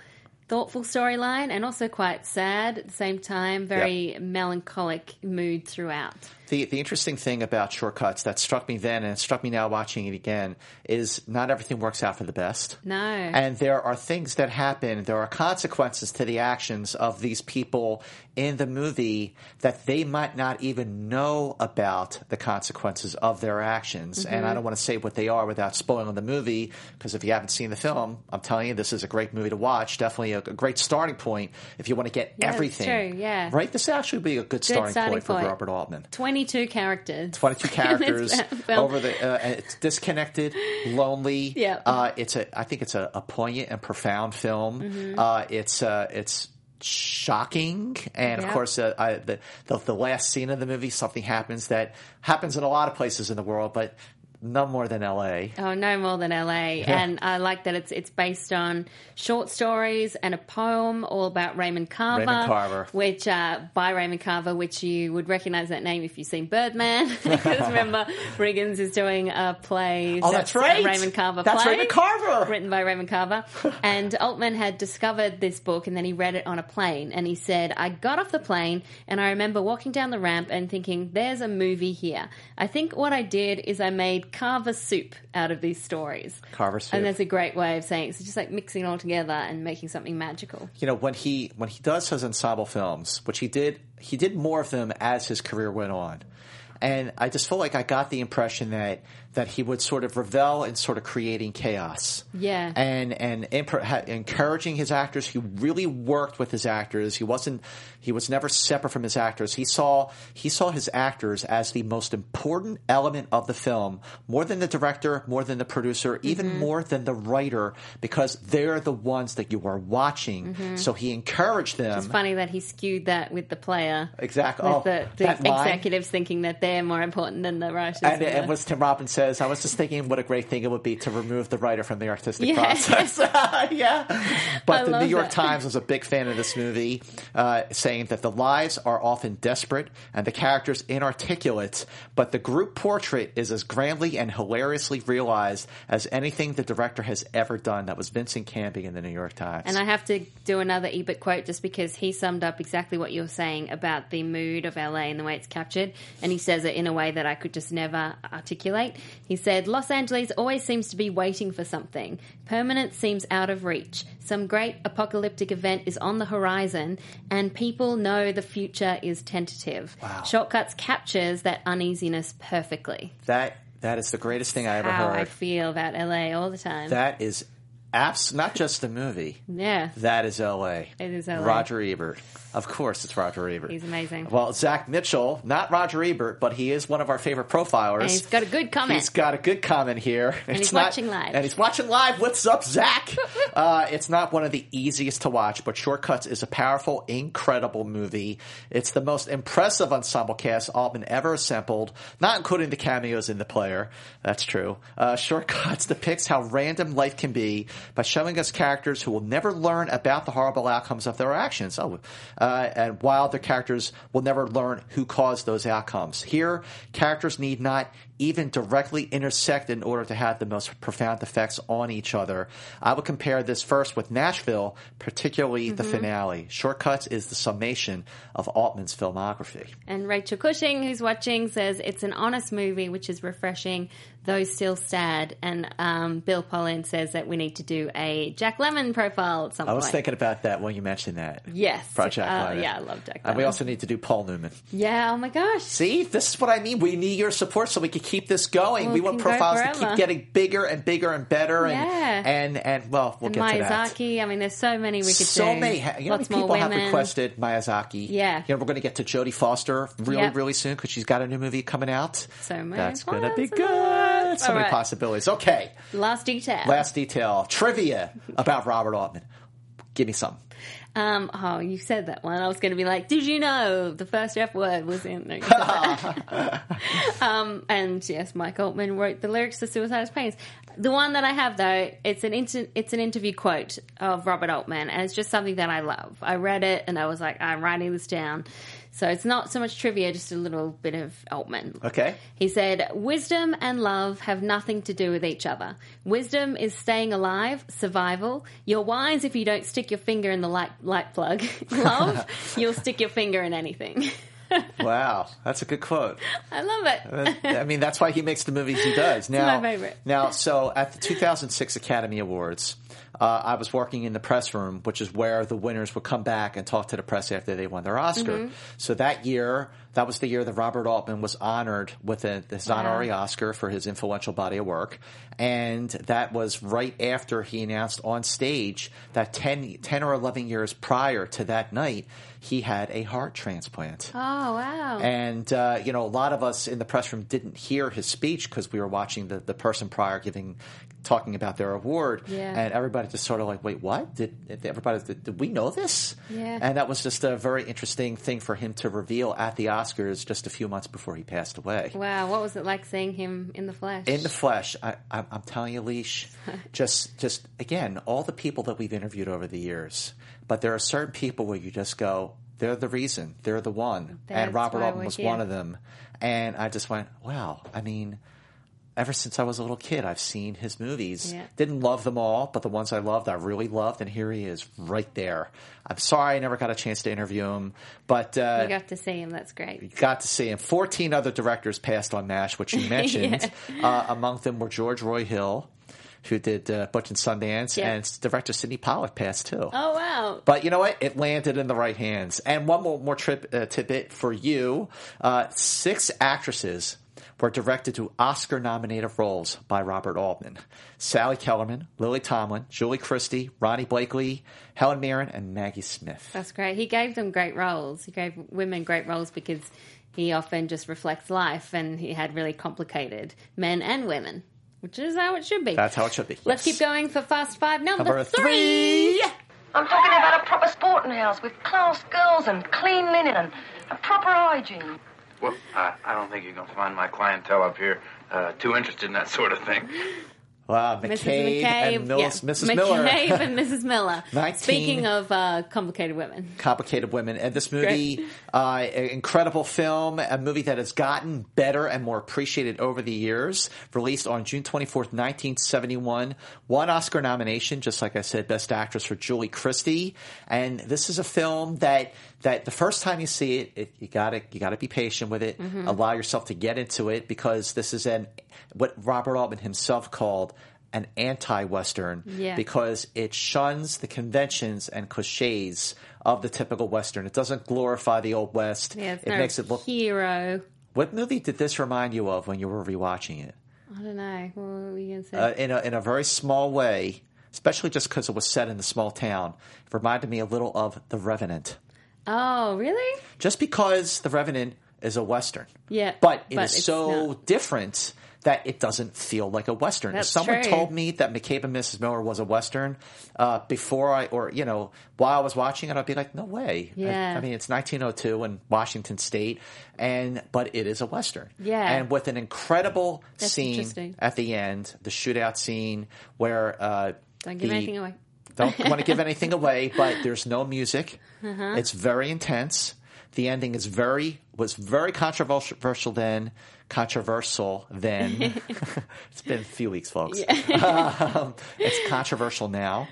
thoughtful storyline, and also quite sad at the same time. Very melancholic mood throughout. The the interesting thing about shortcuts that struck me then and it struck me now watching it again is not everything works out for the best. No. And there are things that happen, there are consequences to the actions of these people in the movie that they might not even know about the consequences of their actions. And mm-hmm. I don't want to say what they are without spoiling the movie, because if you haven't seen the film, I'm telling you, this is a great movie to watch. Definitely a, a great starting point if you want to get Yeah, that's everything. true, yeah. Right? This actually would be a good starting, starting point, for. Robert Altman. 22 characters. 22 characters over the uh, it's disconnected lonely Yeah. uh, it's a i think it's a, a poignant and profound film Mm-hmm. uh, it's uh, it's shocking and of course uh, I, the, the the last scene of the movie something happens that happens in a lot of places in the world but none more than la Oh, no more than LA. And I like that it's it's based on short stories and a poem all about Raymond Carver. Raymond Carver. Which, uh, by Raymond Carver, which you would recognize that name if you've seen Birdman. because remember, Riggins is doing a play. Oh, that's right. a Raymond Carver That's play. Raymond Carver. Written by Raymond Carver. and Altman had discovered this book and then he read it on a plane. And he said, I got off the plane and I remember walking down the ramp and thinking, there's a movie here. I think what I did is I made Carver soup out of these stories. Carver soup. And that's a great way of saying it. It's just like mixing it all together and making something magical. you know when he when he does his ensemble films which he did he did more of them as his career went on and i just feel like i got the impression that that he would sort of revel in sort of creating chaos Yeah. and and ha- encouraging his actors he really worked with his actors he wasn't he was never separate from his actors he saw he saw his actors as the most important element of the film more than the director more than the producer even mm-hmm. more than the writer because they're the ones that you are watching mm-hmm. so he encouraged them It's funny that he skewed that with the player. Exactly. With Oh, the, the that line. executives thinking that they're more important than the writers. and, and what Tim Robbins I was just thinking what a great thing it would be to remove the writer from the artistic Yeah. process. yeah. I But the New York that. Times was a big fan of this movie, uh, saying that the lives are often desperate and the characters inarticulate, but the group portrait is as grandly and hilariously realized as anything the director has ever done. That was Vincent Canby in the New York Times. And I have to do another Ebert quote just because he summed up exactly what you're saying about the mood of LA and the way it's captured. And he says it in a way that I could just never articulate. He said, Los Angeles always seems to be waiting for something. Permanence seems out of reach. Some great apocalyptic event is on the horizon, and people know the future is tentative. Wow. Shortcuts captures that uneasiness perfectly. that that is the greatest thing I ever How heard. I feel about LA all the time. that is abs- not just the movie. yeah. That is L.A. It is LA. Roger Ebert. Of course, it's Roger Ebert. He's amazing. Well, Zach Mitchell, not Roger Ebert, but he is one of our favorite profilers. And he's got a good comment. He's got a good comment here. And It's he's not- watching live. And he's watching live. What's up, Zach? uh, it's not one of the easiest to watch, but Shortcuts is a powerful, incredible movie. It's the most impressive ensemble cast Altman ever assembled, not including the cameos in the player. That's true. Uh, Shortcuts depicts how random life can be by showing us characters who will never learn about the horrible outcomes of their actions. Oh, uh, and while their characters will never learn who caused those outcomes. Here, characters need not even directly intersect in order to have the most profound effects on each other. I would compare this first with Nashville, particularly the finale. Shortcuts is the summation of Altman's filmography. And Rachel Cushing, who's watching, says it's an honest movie, which is refreshing, though still sad. And um, Bill Pollin says that we need to do a Jack Lemmon profile at some I was point. thinking about that when you mentioned that. Yes. Jack Uh, Lemmon. yeah, I love Jack And we also need to do Paul Newman. yeah, oh my gosh. See, this is what I mean. We need your support so we can keep this going. Well, we want profiles to keep getting bigger and bigger and better. And, Yeah. and, and well, we'll and get to that. Miyazaki. I mean, there's so many we could so do. many. You know, Lots people have requested Miyazaki. Yeah. you know, we're going to get to Jodie Foster really, Yep. really soon because she's got a new movie coming out. So many That's going to be good. So All many right. possibilities. Okay, Last detail. last detail trivia about Robert Altman. Give me some. Um, oh, you said that one. I was going to be like, did you know the first F word was in? No, you said that. um, and yes, Mike Altman wrote the lyrics to Suicide's Pains. The one that I have though, it's an inter- it's an interview quote of Robert Altman, and it's just something that I love. I read it and I was like, I'm writing this down. So it's not so much trivia, just a little bit of Altman. Okay. He said, Wisdom and love have nothing to do with each other. Wisdom is staying alive, survival. You're wise if you don't stick your finger in the light, light plug. love, you'll stick your finger in anything. wow, that's a good quote. I love it. Uh, I mean, that's why he makes the movies he does. Now, my favorite. Now, so at the 2006 Academy Awards, uh, I was working in the press room, which is where the winners would come back and talk to the press after they won their Oscar. Mm-hmm. So that year, that was the year that Robert Altman was honored with a, his honorary Oscar for his influential body of work. And that was right after he announced on stage that 10, 10 or 11 years prior to that night, he had a heart transplant. Oh wow. And, uh, you know, a lot of us in the press room didn't hear his speech because we were watching the, the person prior giving, talking about their award. Yeah. And everybody just sort of like, wait, what? Did, everybody, did, did we know this? Yeah. And that was just a very interesting thing for him to reveal at the Oscars just a few months before he passed away. wow, what was it like seeing him in the flesh? In the flesh, I, I, I'm telling you, Leash, just, just again, all the people that we've interviewed over the years, but there are certain people where you just go, they're the reason, they're the one, That's and Robert Altman was here. one of them, and I just went, wow. I mean, ever since I was a little kid, I've seen his movies. Yeah. Didn't love them all, but the ones I loved, I really loved, and here he is, right there. I'm sorry I never got a chance to interview him, but uh, you got to see him. That's great. You got to see him. 14 other directors passed on MASH, which you mentioned. uh, among them were George Roy Hill, who did uh, Butch and Sundance, Yeah. and director Sydney Pollack passed too. Oh wow. But you know what? It landed in the right hands. And one more, more trip, uh, tidbit for you. Uh, six actresses were directed to Oscar nominated roles by Robert Altman. Sally Kellerman, Lily Tomlin, Julie Christie, Ronee Blakley, Helen Mirren, and Maggie Smith. That's great. He gave them great roles. He gave women great roles because he often just reflects life and he had really complicated men and women, which is how it should be. That's how it should be. Let's Yes. keep going for Fast Five number, Number three. three. I'm talking about a proper sporting house with class girls and clean linen and a proper hygiene. Well, I, I don't think you're going to find my clientele up here uh, too interested in that sort of thing. Wow, Mrs. McCabe, McCabe, and Mills, yeah. Mrs. Miller. McCabe and Mrs. Miller. 19. Speaking of uh, complicated women, complicated women. And this movie, uh, an incredible film, a movie that has gotten better and more appreciated over the years. Released on June 24th, 1971. One Oscar nomination, just like I said, Best Actress for Julie Christie. And this is a film that that the first time you see it, it you gotta you gotta be patient with it. Mm-hmm. Allow yourself to get into it because this is an what Robert Altman himself called an anti-western Yeah. because it shuns the conventions and cliches of the typical western. It doesn't glorify the old west. yeah, it no makes it look. hero. What movie did this remind you of when you were rewatching it? I don't know. What were you going to say? Uh, in a in a very small way, especially just because it was set in the small town. It reminded me a little of The Revenant, oh, really? just because The Revenant is a western. Yeah, but it is but it's so not. different that it doesn't feel like a western. That's if someone true. told me that McCabe and Mrs. Miller was a western uh, before I, or you know, while I was watching it, I'd be like, no way. I- Yeah. I, mean, it's 1902 in Washington State, and but it is a western. Yeah. and with an incredible That's scene at the end, the shootout scene where uh, Don't give the- anything away. don't want to give anything away, but there's no music. Uh-huh. It's very intense. The ending is very was very controversial then, controversial then. it's been a few weeks, folks. um, it's controversial now,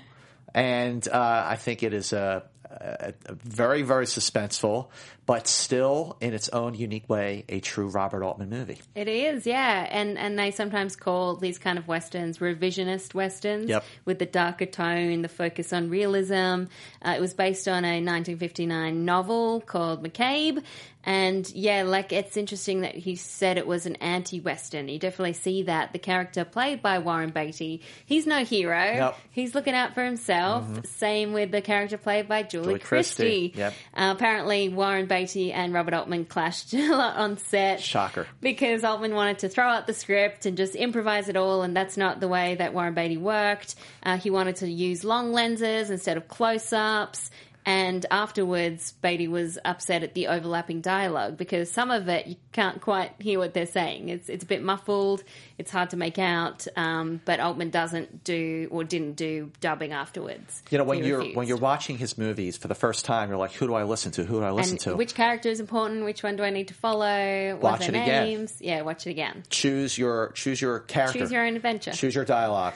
and uh, I think it is a, a, a very very suspenseful, but still in its own unique way a true Robert Altman movie. It is, yeah, and and they sometimes call these kind of westerns revisionist westerns, Yep. with the darker tone, the focus on realism. Uh, it was based on a 1959 novel called McCabe, and yeah, like it's interesting that he said it was an anti-western. You definitely see that the character played by Warren Beatty, he's no hero. He's looking out for himself. Same with the character played by Julie, Julie Christie. Christie. Yep. Uh, apparently, Warren Beatty and Robert Altman clashed a lot on set Shocker. because Altman wanted to throw out the script and just improvise it all, and that's not the way that Warren Beatty worked. Uh, he wanted to use long lenses instead of close ups. And afterwards, Beatty was upset at the overlapping dialogue because some of it you can't quite hear what they're saying. It's it's a bit muffled. It's hard to make out. Um, but Altman doesn't do or didn't do dubbing afterwards. You know, when He you're refused. when you're watching his movies for the first time, you're like, who do I listen to? Who do I listen and to? which character is important? Which one do I need to follow? What Watch it again. names? Yeah, watch it again. choose your choose your character. Choose your own adventure. Choose your dialogue.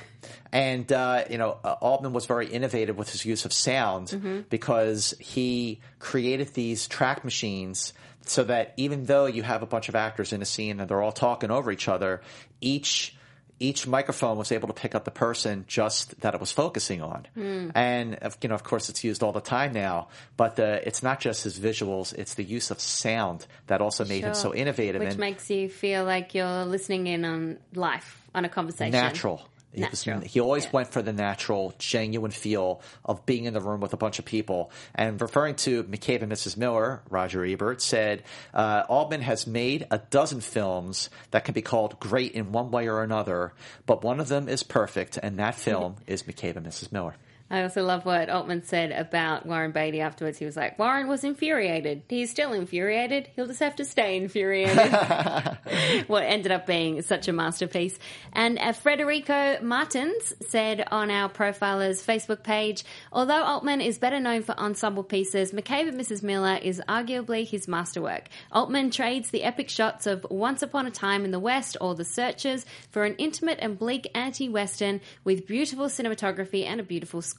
And uh, you know, uh, Altman was very innovative with his use of sound because he created these track machines so that even though you have a bunch of actors in a scene and they're all talking over each other, each each microphone was able to pick up the person just that it was focusing on. Hmm. And of- you know, of course, it's used all the time now. But the, it's not just his visuals; it's the use of sound that also made him so innovative Which and makes you feel like you're listening in on life, on a conversation. natural. He, was- he always Yeah. went for the natural, genuine feel of being in the room with a bunch of people. And referring to McCabe and Mrs. Miller, Roger Ebert said, uh, Altman has made a dozen films that can be called great in one way or another, but one of them is perfect, and that film is McCabe and Mrs. Miller. I also love what Altman said about Warren Beatty afterwards. He was like, Warren was infuriated. He's still infuriated. He'll just have to stay infuriated. what ended up being such a masterpiece. And uh, Federico Martins said on our Profilers Facebook page, although Altman is better known for ensemble pieces, McCabe and Mrs. Miller is arguably his masterwork. Altman trades the epic shots of Once Upon a Time in the West or The Searchers for an intimate and bleak anti-western with beautiful cinematography and a beautiful score.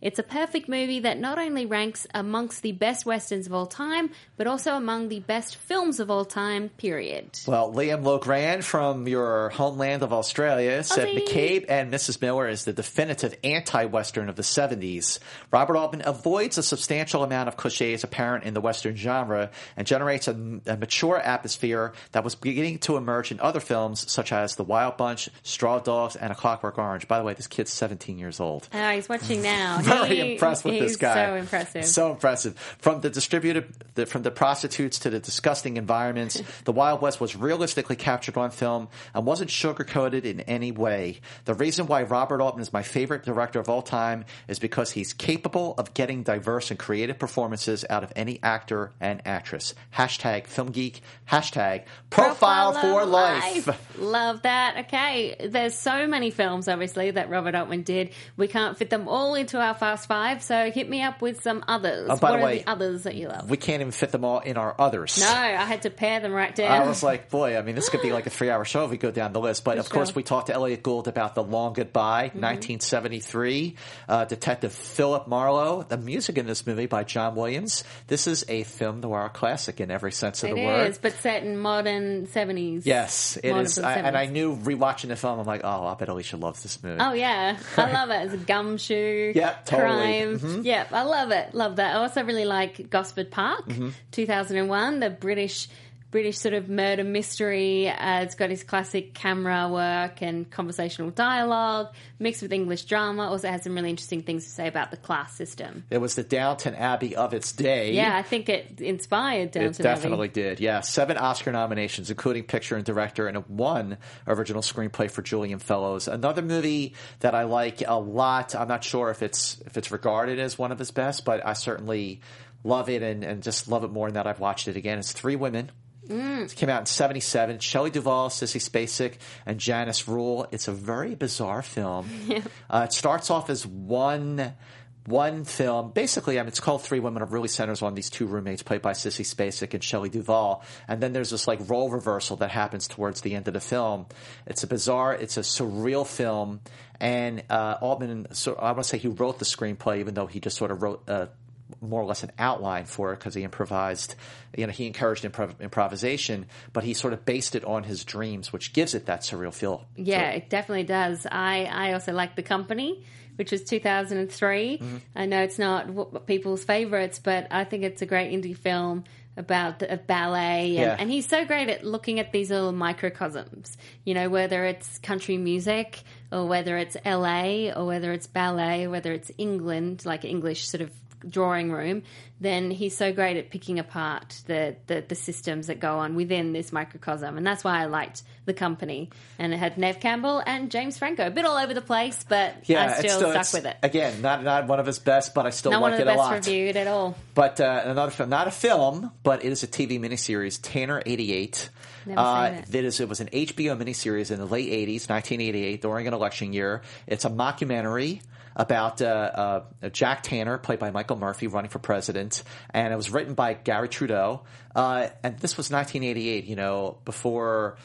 It's a perfect movie that not only ranks amongst the best westerns of all time, but also among the best films of all time, period. Well, Liam Logran from your homeland of Australia said Aussie. McCabe and Mrs. Miller is the definitive anti-Western of the 70s. Robert Altman avoids a substantial amount of cliches apparent in the Western genre and generates a, a mature atmosphere that was beginning to emerge in other films such as The Wild Bunch, Straw Dogs, and A Clockwork Orange. By the way, this kid's 17 years old. Oh, he's watching now. Very He- impressed with this guy. So impressive. So impressive. From the distributed, the, from the prostitutes to the disgusting environments, the Wild West was realistically captured on film and wasn't sugarcoated in any way. The reason why Robert Altman is my favorite director of all time is because he's capable of getting diverse and creative performances out of any actor and actress. Hashtag film geek. Hashtag profile, for of life. Love that. Okay, there's so many films, obviously, that Robert Altman did. We can't fit them all into our Fast Five, so hit me up with some others. Oh, by what the are way, the others that you love? We can't even fit them all in our others. no, I had to pare them right down. I was like, boy, I mean, this could be like a three hour show if we go down the list. But of sure. course, we talked to Elliot Gould about The Long Goodbye, Mm-hmm. 1973. Uh, Detective Philip Marlowe. The music in this movie by John Williams. This is a film noir classic in every sense of It the word. It is, but set in modern 70s. Yes, it Modern is. I, and I knew rewatching the film, I'm like, oh, I bet Alicia loves this movie. Oh yeah, I love it. It's a gumshoe. Yep, totally. Crime. Mhm. Yep, I love it. Love that. I also really like Gosford Park, Mm-hmm. 2001, the British British sort of murder mystery. Uh, it's got his classic camera work and conversational dialogue mixed with English drama. Also has some really interesting things to say about the class system. It was the Downton Abbey of its day. Yeah, I think it inspired Downton Abbey. It definitely did. Yeah, seven Oscar nominations, including picture and director, and one original screenplay for Julian Fellowes. Another movie that I like a lot. I'm not sure if it's if it's regarded as one of his best, but I certainly love it and, and just love it more now that I've watched it again. It's Three Women. It came out in '77. Shelley Duvall, Sissy Spacek, and Janice Rule. It's a very bizarre film. Uh, it starts off as one one film. Basically, I mean, it's called Three Women. It really centers on these two roommates played by Sissy Spacek and Shelley Duvall. And then there's this like role reversal that happens towards the end of the film. It's a bizarre, it's a surreal film. And uh, Altman, so I want to say he wrote the screenplay, even though he just sort of wrote. Uh, more or less an outline for it because he improvised, you know, he encouraged improv- improvisation, but he sort of based it on his dreams, which gives it that surreal feel. Yeah, it definitely does. I, I also like The Company, which was 2003. Mm-hmm. I know it's not people's favorites, but I think it's a great indie film about the, a ballet. And, Yeah. and he's so great at looking at these little microcosms, you know, whether it's country music or whether it's LA or whether it's ballet or whether it's England, like English sort of drawing room, then he's so great at picking apart the, the, the systems that go on within this microcosm. And that's why I liked the company. And it had Neve Campbell and James Franco. A bit all over the place, but Yeah, I still still- stuck with it. Again, not not one of his best, but I still Not like one of it the a best lot. reviewed at all. But uh, another film, not a film, but it is a TV miniseries, Tanner 88. Never uh, seen it. that is, it was an HBO miniseries in the late 80s, 1988, during an election year. It's a mockumentary about uh, uh, Jack Tanner, played by Michael Murphy, running for president. And it was written by Garry Trudeau. Uh, and this was 1988, you know, before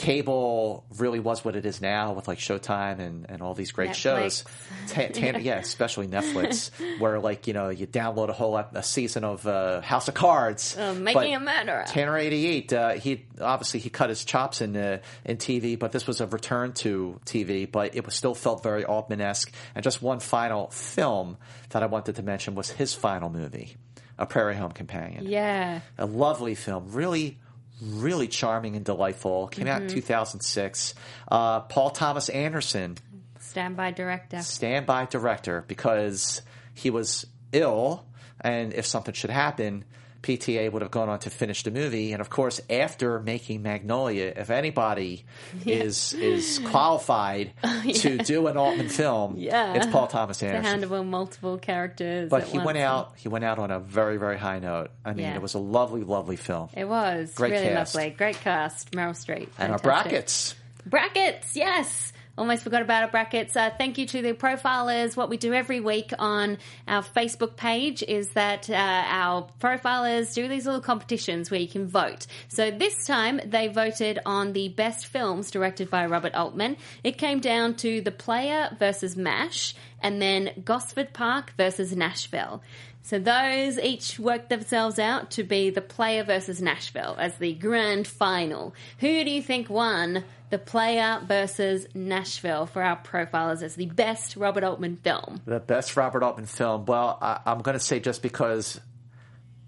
cable really was what it is now with like Showtime and, and all these great Netflix. shows. Ta- ta- yeah. especially Netflix, where like you know you download a whole a season of uh, House of Cards. Oh, making a murderer. Tanner eighty eight. Uh, he obviously he cut his chops in uh, in TV, but this was a return to TV. But it was still felt very Altman esque. And just one final film that I wanted to mention was his final movie, A Prairie Home Companion Yeah. a lovely film, really, really charming and delightful. Came out in Mhm. 2006. Uh, Paul Thomas Anderson, Standby director. standby director, because he was ill, and if something should happen, PTA would have gone on to finish the movie. And of course, after making Magnolia, if anybody Yeah. is is qualified oh, to yeah. do an Altman film, Yeah. it's Paul Thomas Anderson. To handle multiple characters. But he went out. He went out on a very, very high note. I mean, Yeah. it was a lovely, lovely film. It was Great really cast. lovely. Great cast. Meryl Streep. And our brackets. Brackets, yes. Almost forgot about our brackets. Uh, thank you to the profilers. What we do every week on our Facebook page is that uh, our profilers do these little competitions where you can vote. So this time they voted on the best films directed by Robert Altman. It came down to The Player versus MASH and then Gosford Park versus Nashville. So those each worked themselves out to be the player versus Nashville as the grand final. Who do you think won the player versus Nashville for our profilers as the best Robert Altman film? The best Robert Altman film. Well, I, I'm going to say just because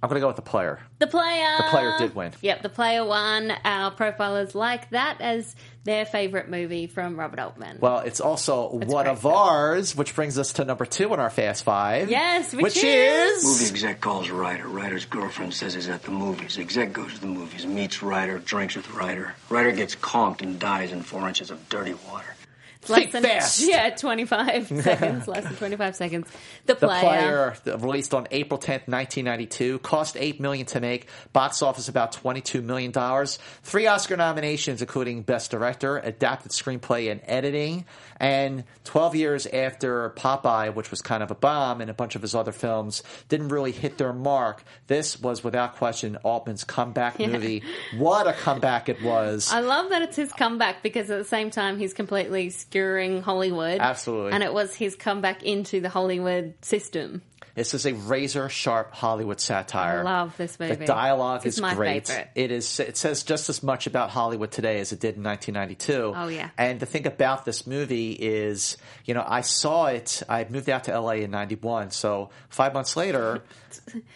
I'm going to go with the player. The player. The player did win. Yep, the player won. Our profilers like that as their favorite movie from Robert Altman. Well, it's also That's one great of ours, which brings us to number two in our Fast Five. Yes, which which is- Movie exec calls writer. Writer's girlfriend says he's at the movies. Exec goes to the movies, meets writer, drinks with writer. Writer gets conked and dies in four inches of dirty water. Less than fast. yeah, twenty five seconds, less than twenty five seconds. The The player. player, released on April 10th, 1992, cost eight million to make, box office about 22 million dollars, three Oscar nominations, including Best Director, Adapted Screenplay, and Editing. And 12 years after Popeye, which was kind of a bomb, and a bunch of his other films didn't really hit their mark, this was without question Altman's comeback Yeah. movie. What a comeback it was! I love that it's his comeback because at the same time he's completely skewering Hollywood. Absolutely. And it was his comeback into the Hollywood system. This is a razor sharp Hollywood satire. I love this movie. The dialogue This is is great. favorite. It is. It says just as much about Hollywood today as it did in 1992. Oh, yeah. And the thing about this movie is, you know, I saw it. I moved out to LA in '91. So five months later,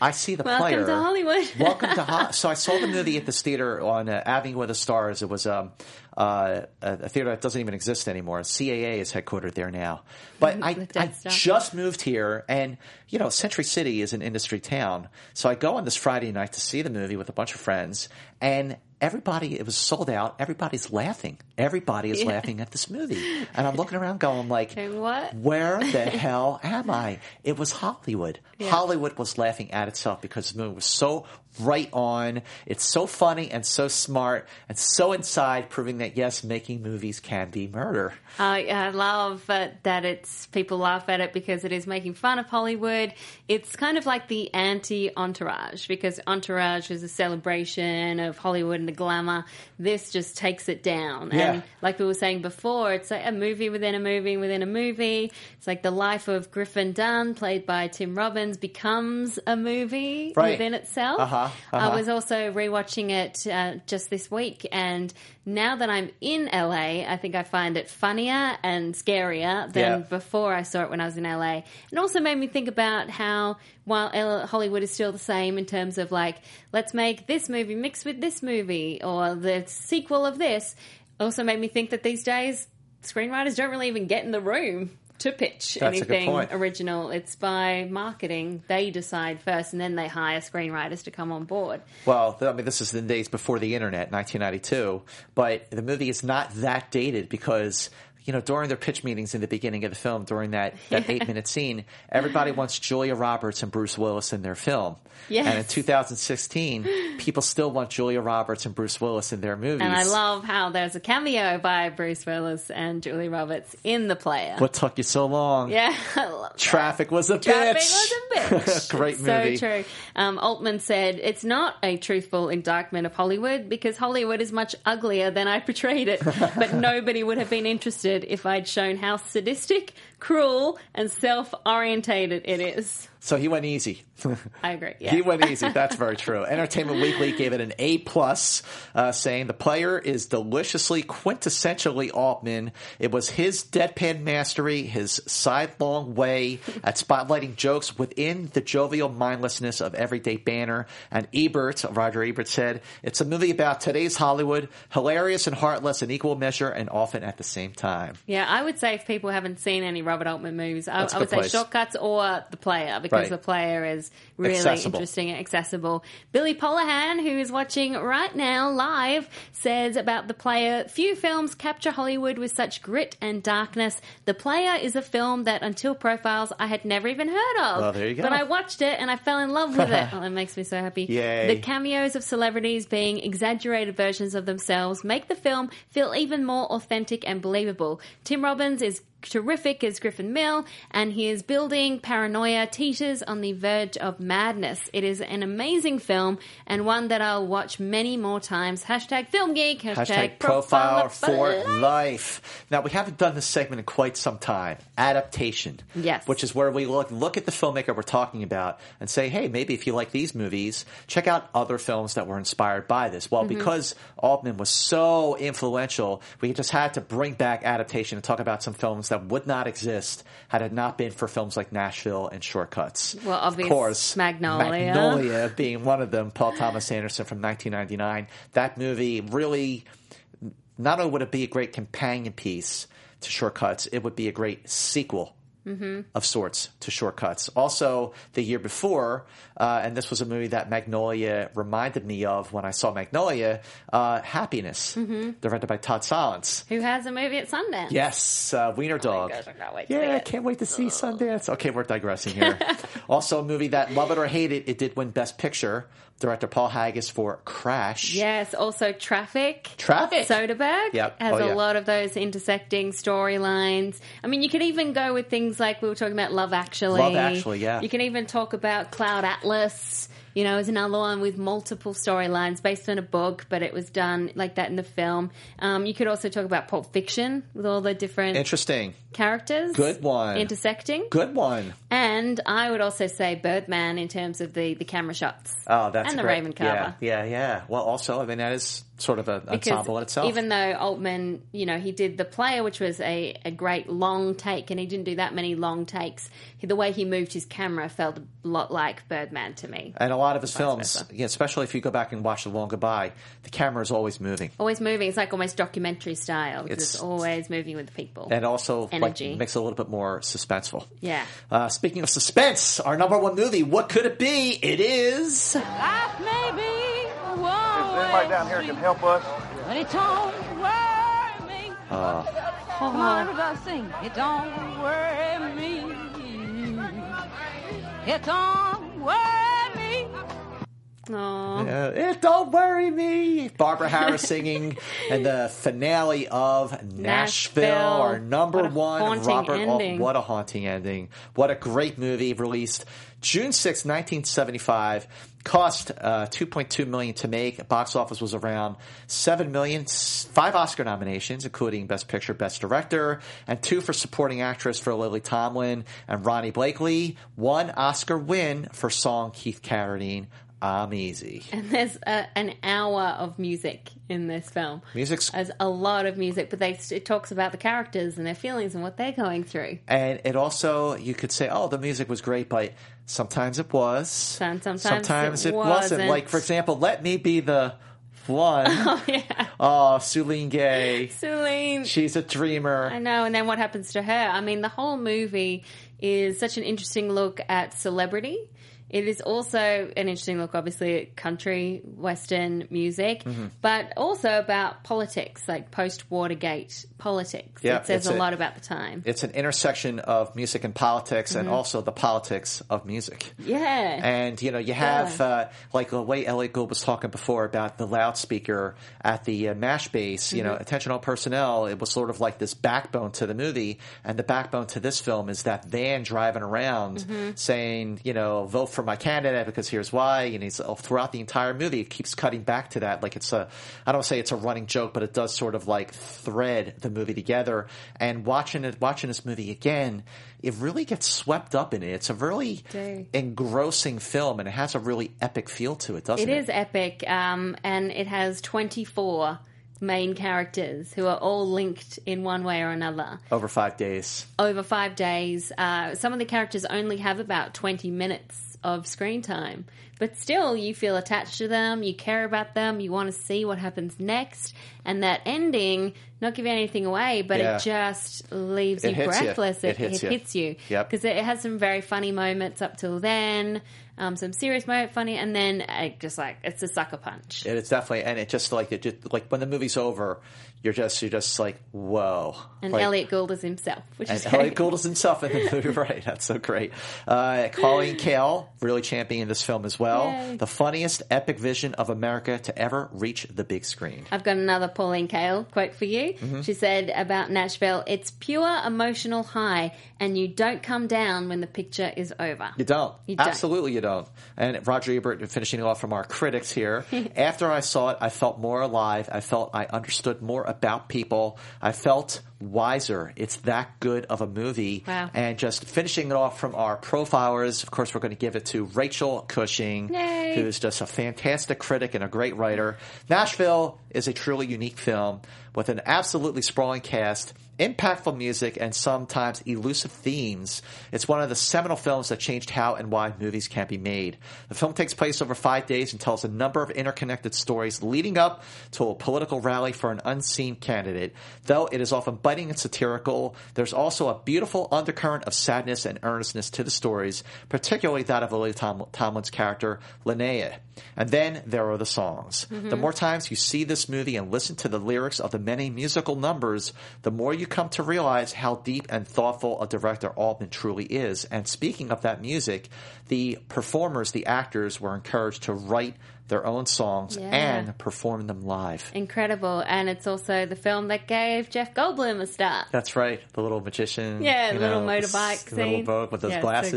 I see the Welcome player. to Hollywood. Welcome to Hollywood. So I saw the movie at this theater on uh, Avenue of the Stars. It was um, uh, a theater that doesn't even exist anymore. CAA is headquartered there now. But I, I just moved here, and you know, Century City is an industry town. So I go on this Friday night to see the movie with a bunch of friends, and everybody, it was sold out. Everybody's laughing. Everybody is Yeah. laughing at this movie, and I'm looking around, going like, what? where the hell am I? It was Hollywood. Yeah. Hollywood was laughing at itself because the movie was so right on. It's so funny and so smart and so inside, proving that yes, making movies can be murder. I, I love uh, that it's people laugh at it because it is making fun of Hollywood. It's kind of like the anti Entourage because Entourage is a celebration of Hollywood and the glamour. This just takes it down. Yeah. And like we were saying before, it's like a movie within a movie within a movie. It's like the life of Griffin Dunn, played by Tim Robbins, becomes a movie Right. within itself. Uh-huh, uh-huh. I was also rewatching it uh, just this week, and now that I'm in LA, I think I find it funnier and scarier than Yeah. before I saw it when I was in LA. It also made me think about how while L- Hollywood is still the same in terms of like, let's make this movie mixed with this movie or the sequel of this, also made me think that these days screenwriters don't really even get in the room to pitch That's anything original. It's by marketing. They decide first and then they hire screenwriters to come on board. Well, I mean, this is the days before the internet, 1992. But the movie is not that dated because, you know, during their pitch meetings in the beginning of the film, during that, that eight minute scene, everybody wants Julia Roberts and Bruce Willis in their film. Yes. And in 2016, people still want Julia Roberts and Bruce Willis in their movies. And I love how there's a cameo by Bruce Willis and Julie Roberts in the player. What took you so long? Yeah, Traffic was a Traffic bitch. was a bitch. Great movie. So true. Um, Altman said it's not a truthful indictment of Hollywood because Hollywood is much uglier than I portrayed it. but nobody would have been interested if I'd shown how sadistic, cruel, and self-orientated it is. So he went easy. I agree. Yeah. He went easy. That's very true. Entertainment Weekly gave it an A plus, uh, saying the player is deliciously, quintessentially Altman. It was his deadpan mastery, his sidelong way at spotlighting jokes within the jovial mindlessness of everyday banner. And Ebert, Roger Ebert said, it's a movie about today's Hollywood, hilarious and heartless in equal measure, and often at the same time. Yeah, I would say if people haven't seen any Robert Altman movies, I, I would say place. Shortcuts or The Player because Right. The Player is really Accessible. interesting and accessible. Billy Polahan, who is watching right now live, says about The Player, few films capture Hollywood with such grit and darkness. The Player is a film that until profiles I had never even heard of. Well, there you go. But I watched it and I fell in love with it. oh, that makes me so happy. Yay. The cameos of celebrities being exaggerated versions of themselves make the film feel even more authentic and believable. Tim Robbins is terrific as Griffin Mill, and he is building paranoia teeters on the verge of madness. It is an amazing film and one that I'll watch many more times. Hashtag film geek, hashtag, Hashtag profile profile for life. Now we haven't done this segment in quite some time. Adaptation. Yes. Which is where we look look at the filmmaker we're talking about and say, hey, maybe if you like these movies, check out other films that were inspired by this. Well, Mm-hmm. because Altman was so influential, we just had to bring back adaptation and talk about some films that would not exist had it not been for films like Nashville and Shortcuts. Well, of course, Magnolia. Magnolia being one of them. Paul Thomas Anderson from 1999. That movie really not only would it be a great companion piece to Shortcuts, it would be a great sequel of sorts to Shortcuts. Also, the year before, uh, and this was a movie that Magnolia reminded me of when I saw Magnolia, uh, Happiness, directed by Todd Solondz. Who has a movie at Sundance? Yes, uh, Wiener Dog. gosh, I can't wait to yeah, I can't wait to see Sundance. Okay, we're digressing here. also, a movie that, love it or hate it, it did win Best Picture. Director Paul Haggis for Crash. Yes, also Traffic. Traffic. Soderbergh Yep. has Oh, yeah. a lot of those intersecting storylines. I mean, you could even go with things like we were talking about Love Actually. Love Actually, yeah. You can even talk about Cloud Atlas. You know, is another one with multiple storylines based on a book, but it was done like that in the film. Um, you could also talk about Pulp Fiction with all the different Interesting. characters. Good one. Intersecting. Good one. And I would also say Birdman in terms of the, the camera shots. Oh, that's And the great. Raymond Carver. Yeah, yeah, yeah. Well, also, I mean, that is sort of an ensemble in itself. Even though Altman, you know, he did the player, which was a, a great long take, and he didn't do that many long takes. He, the way he moved his camera felt a lot like Birdman to me. and a lot of his films, yeah, especially if you go back and watch The Long Goodbye, the camera is always moving. Always moving. It's like almost documentary style. because It's, It's- always moving with the people. And also, like, makes it a little bit more suspenseful. yeah. Uh, speaking of suspense, our number one movie, what could it be? It is. Life may be a war, Anybody down here can help us? but it don't worry me. Uh, Come on, everybody sing. It don't worry me. It don't worry me. Aw. Uh, it don't worry me. Barbara Harris singing and the finale of Nashville, Nashville. our number one Robert. Al- ending. what a haunting ending! What a great movie released June 6, 1975. Cost uh, 2.2 million to make. Box office was around 7 million. Five Oscar nominations, including Best Picture, Best Director, and two for supporting actress for Lily Tomlin and Ronee Blakley. One Oscar win for song Keith Carradine. I'm easy. And there's a, an hour of music in this film. Music's There's a lot of music, but they it talks about the characters and their feelings and what they're going through. And it also, you could say, oh, the music was great, but sometimes it was. Some- sometimes Sometimes it it, wasn't. wasn't. Like, for example, Let Me Be the One. Oh yeah, oh, Sueleen Gay. Celine. She's a dreamer. I know. And then what happens to her? I mean, the whole movie is such an interesting look at celebrity It is also an interesting look, obviously, at country, western music, Mm-hmm. but also about politics, like post Watergate politics. Yeah, it says a a- lot about the time. It's an intersection of music and politics, and Mhm. also the politics of music. yeah. And you know, you have Yeah. uh, like the way Elliot Gould was talking before about the loudspeaker at the uh, mash base. You know, Mhm. attention all personnel. It was sort of like this backbone to the movie, and the backbone to this film is that van driving around Mhm. saying, you know, vote for my candidate because here's why. And he's uh, throughout the entire movie, it keeps cutting back to that. Like it's a, I don't say it's a running joke, but it does sort of like thread the movie together. And watching it, watching this movie again, it really gets swept up in it. It's a really engrossing film, and it has a really epic feel to it, doesn't It it? is epic, um, and it has 24 main characters who are all linked in one way or another Over five days. over five days. Uh, some of the characters only have about 20 minutes of screen time, but still you feel attached to them, you care about them, you want to see what happens next, and that ending, not giving anything away, but Yeah. it just leaves It you hits you. breathless. It hits you. hits you. Yep. Because it has some very funny moments up till then, um, some serious moment funny, and then uh, just like, it's a sucker punch. It is definitely, and it just like it just like when the movie's over, you're just you're just like whoa. And Like- Elliot Gould is himself, which And is Elliot. Gould is himself in the movie, right? That's so great. Uh, Colleen Kael really championing this film as well. Yay. The funniest epic vision of America to ever reach the big screen. I've got another Pauline Kael quote for you. Mhm. She said about Nashville, it's pure emotional high, and you don't come down when the picture is over. You don't. You don't. Absolutely, you don't. And Roger Ebert, finishing it off from our critics here. after I saw it, I felt more alive. I felt I understood more about people. I felt wiser. It's that good of a movie. Wow. And just finishing it off from our profilers, of course, we're going to give it to Rachel Cushing, Yay. who's just a fantastic critic and a great writer. Nashville is a truly unique film with an absolutely sprawling cast, impactful music, and sometimes elusive themes. It's one of the seminal films that changed how and why movies can be made. The film takes place over five days and tells a number of interconnected stories leading up to a political rally for an unseen candidate. Though it is often biting and satirical, there's also a beautiful undercurrent of sadness and earnestness to the stories, particularly that of Lily Tom- Tomlin's character, Linnea. And then there are the songs. Mhm. The more times you see this movie and listen to the lyrics of the many musical numbers, the more you come to realize how deep and thoughtful a director Altman truly is. And speaking of that music, the performers, the actors, were encouraged to write their own songs Yeah. and perform them live. Incredible. And it's also the film that gave Jeff Goldblum a start. That's right, the little magician. Yeah, little know, motorbike the little scene. boat with those Yeah, glasses.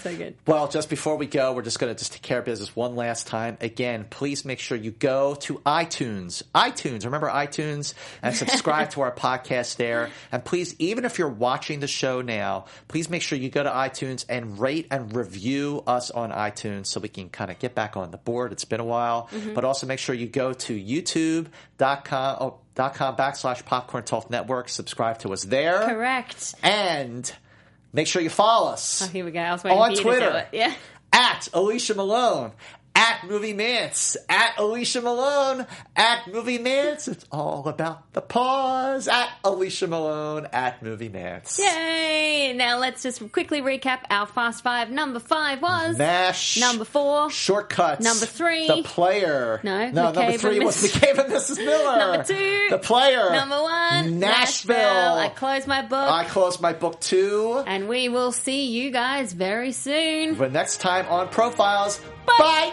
So good. So good. Well, just before we go, we're just going to just take care of business one last time. Again, please make sure you go to iTunes. iTunes, remember iTunes, and subscribe to our podcast there. And please, even if you're watching the show now, please make sure you go to iTunes and rate and review us on iTunes so we can kind of get back on the board. It's been a while, Mhm. but also make sure you go to youtube.com. Oh, dot com backslash popcorn talk network subscribe to us there Correct. and make sure you follow us Oh, here we go. I was waiting on Twitter to do it. Yeah. at Alicia Malone, at Movie Mantz, at Alicia Malone, at Movie Mantz. It's all about the pause. At Alicia Malone, at Movie Mantz. Yay! Now let's just quickly recap our Fast Five. Number five was Mash. Number four. Shortcuts. Number three. The player. No, no. McCabe Number three was McCabe and Mrs. Miller. Number two. The player. Number one. Nashville. I close my book. I closed my book too. and we will see you guys very soon. But next time on Profiles. Bye. Bye.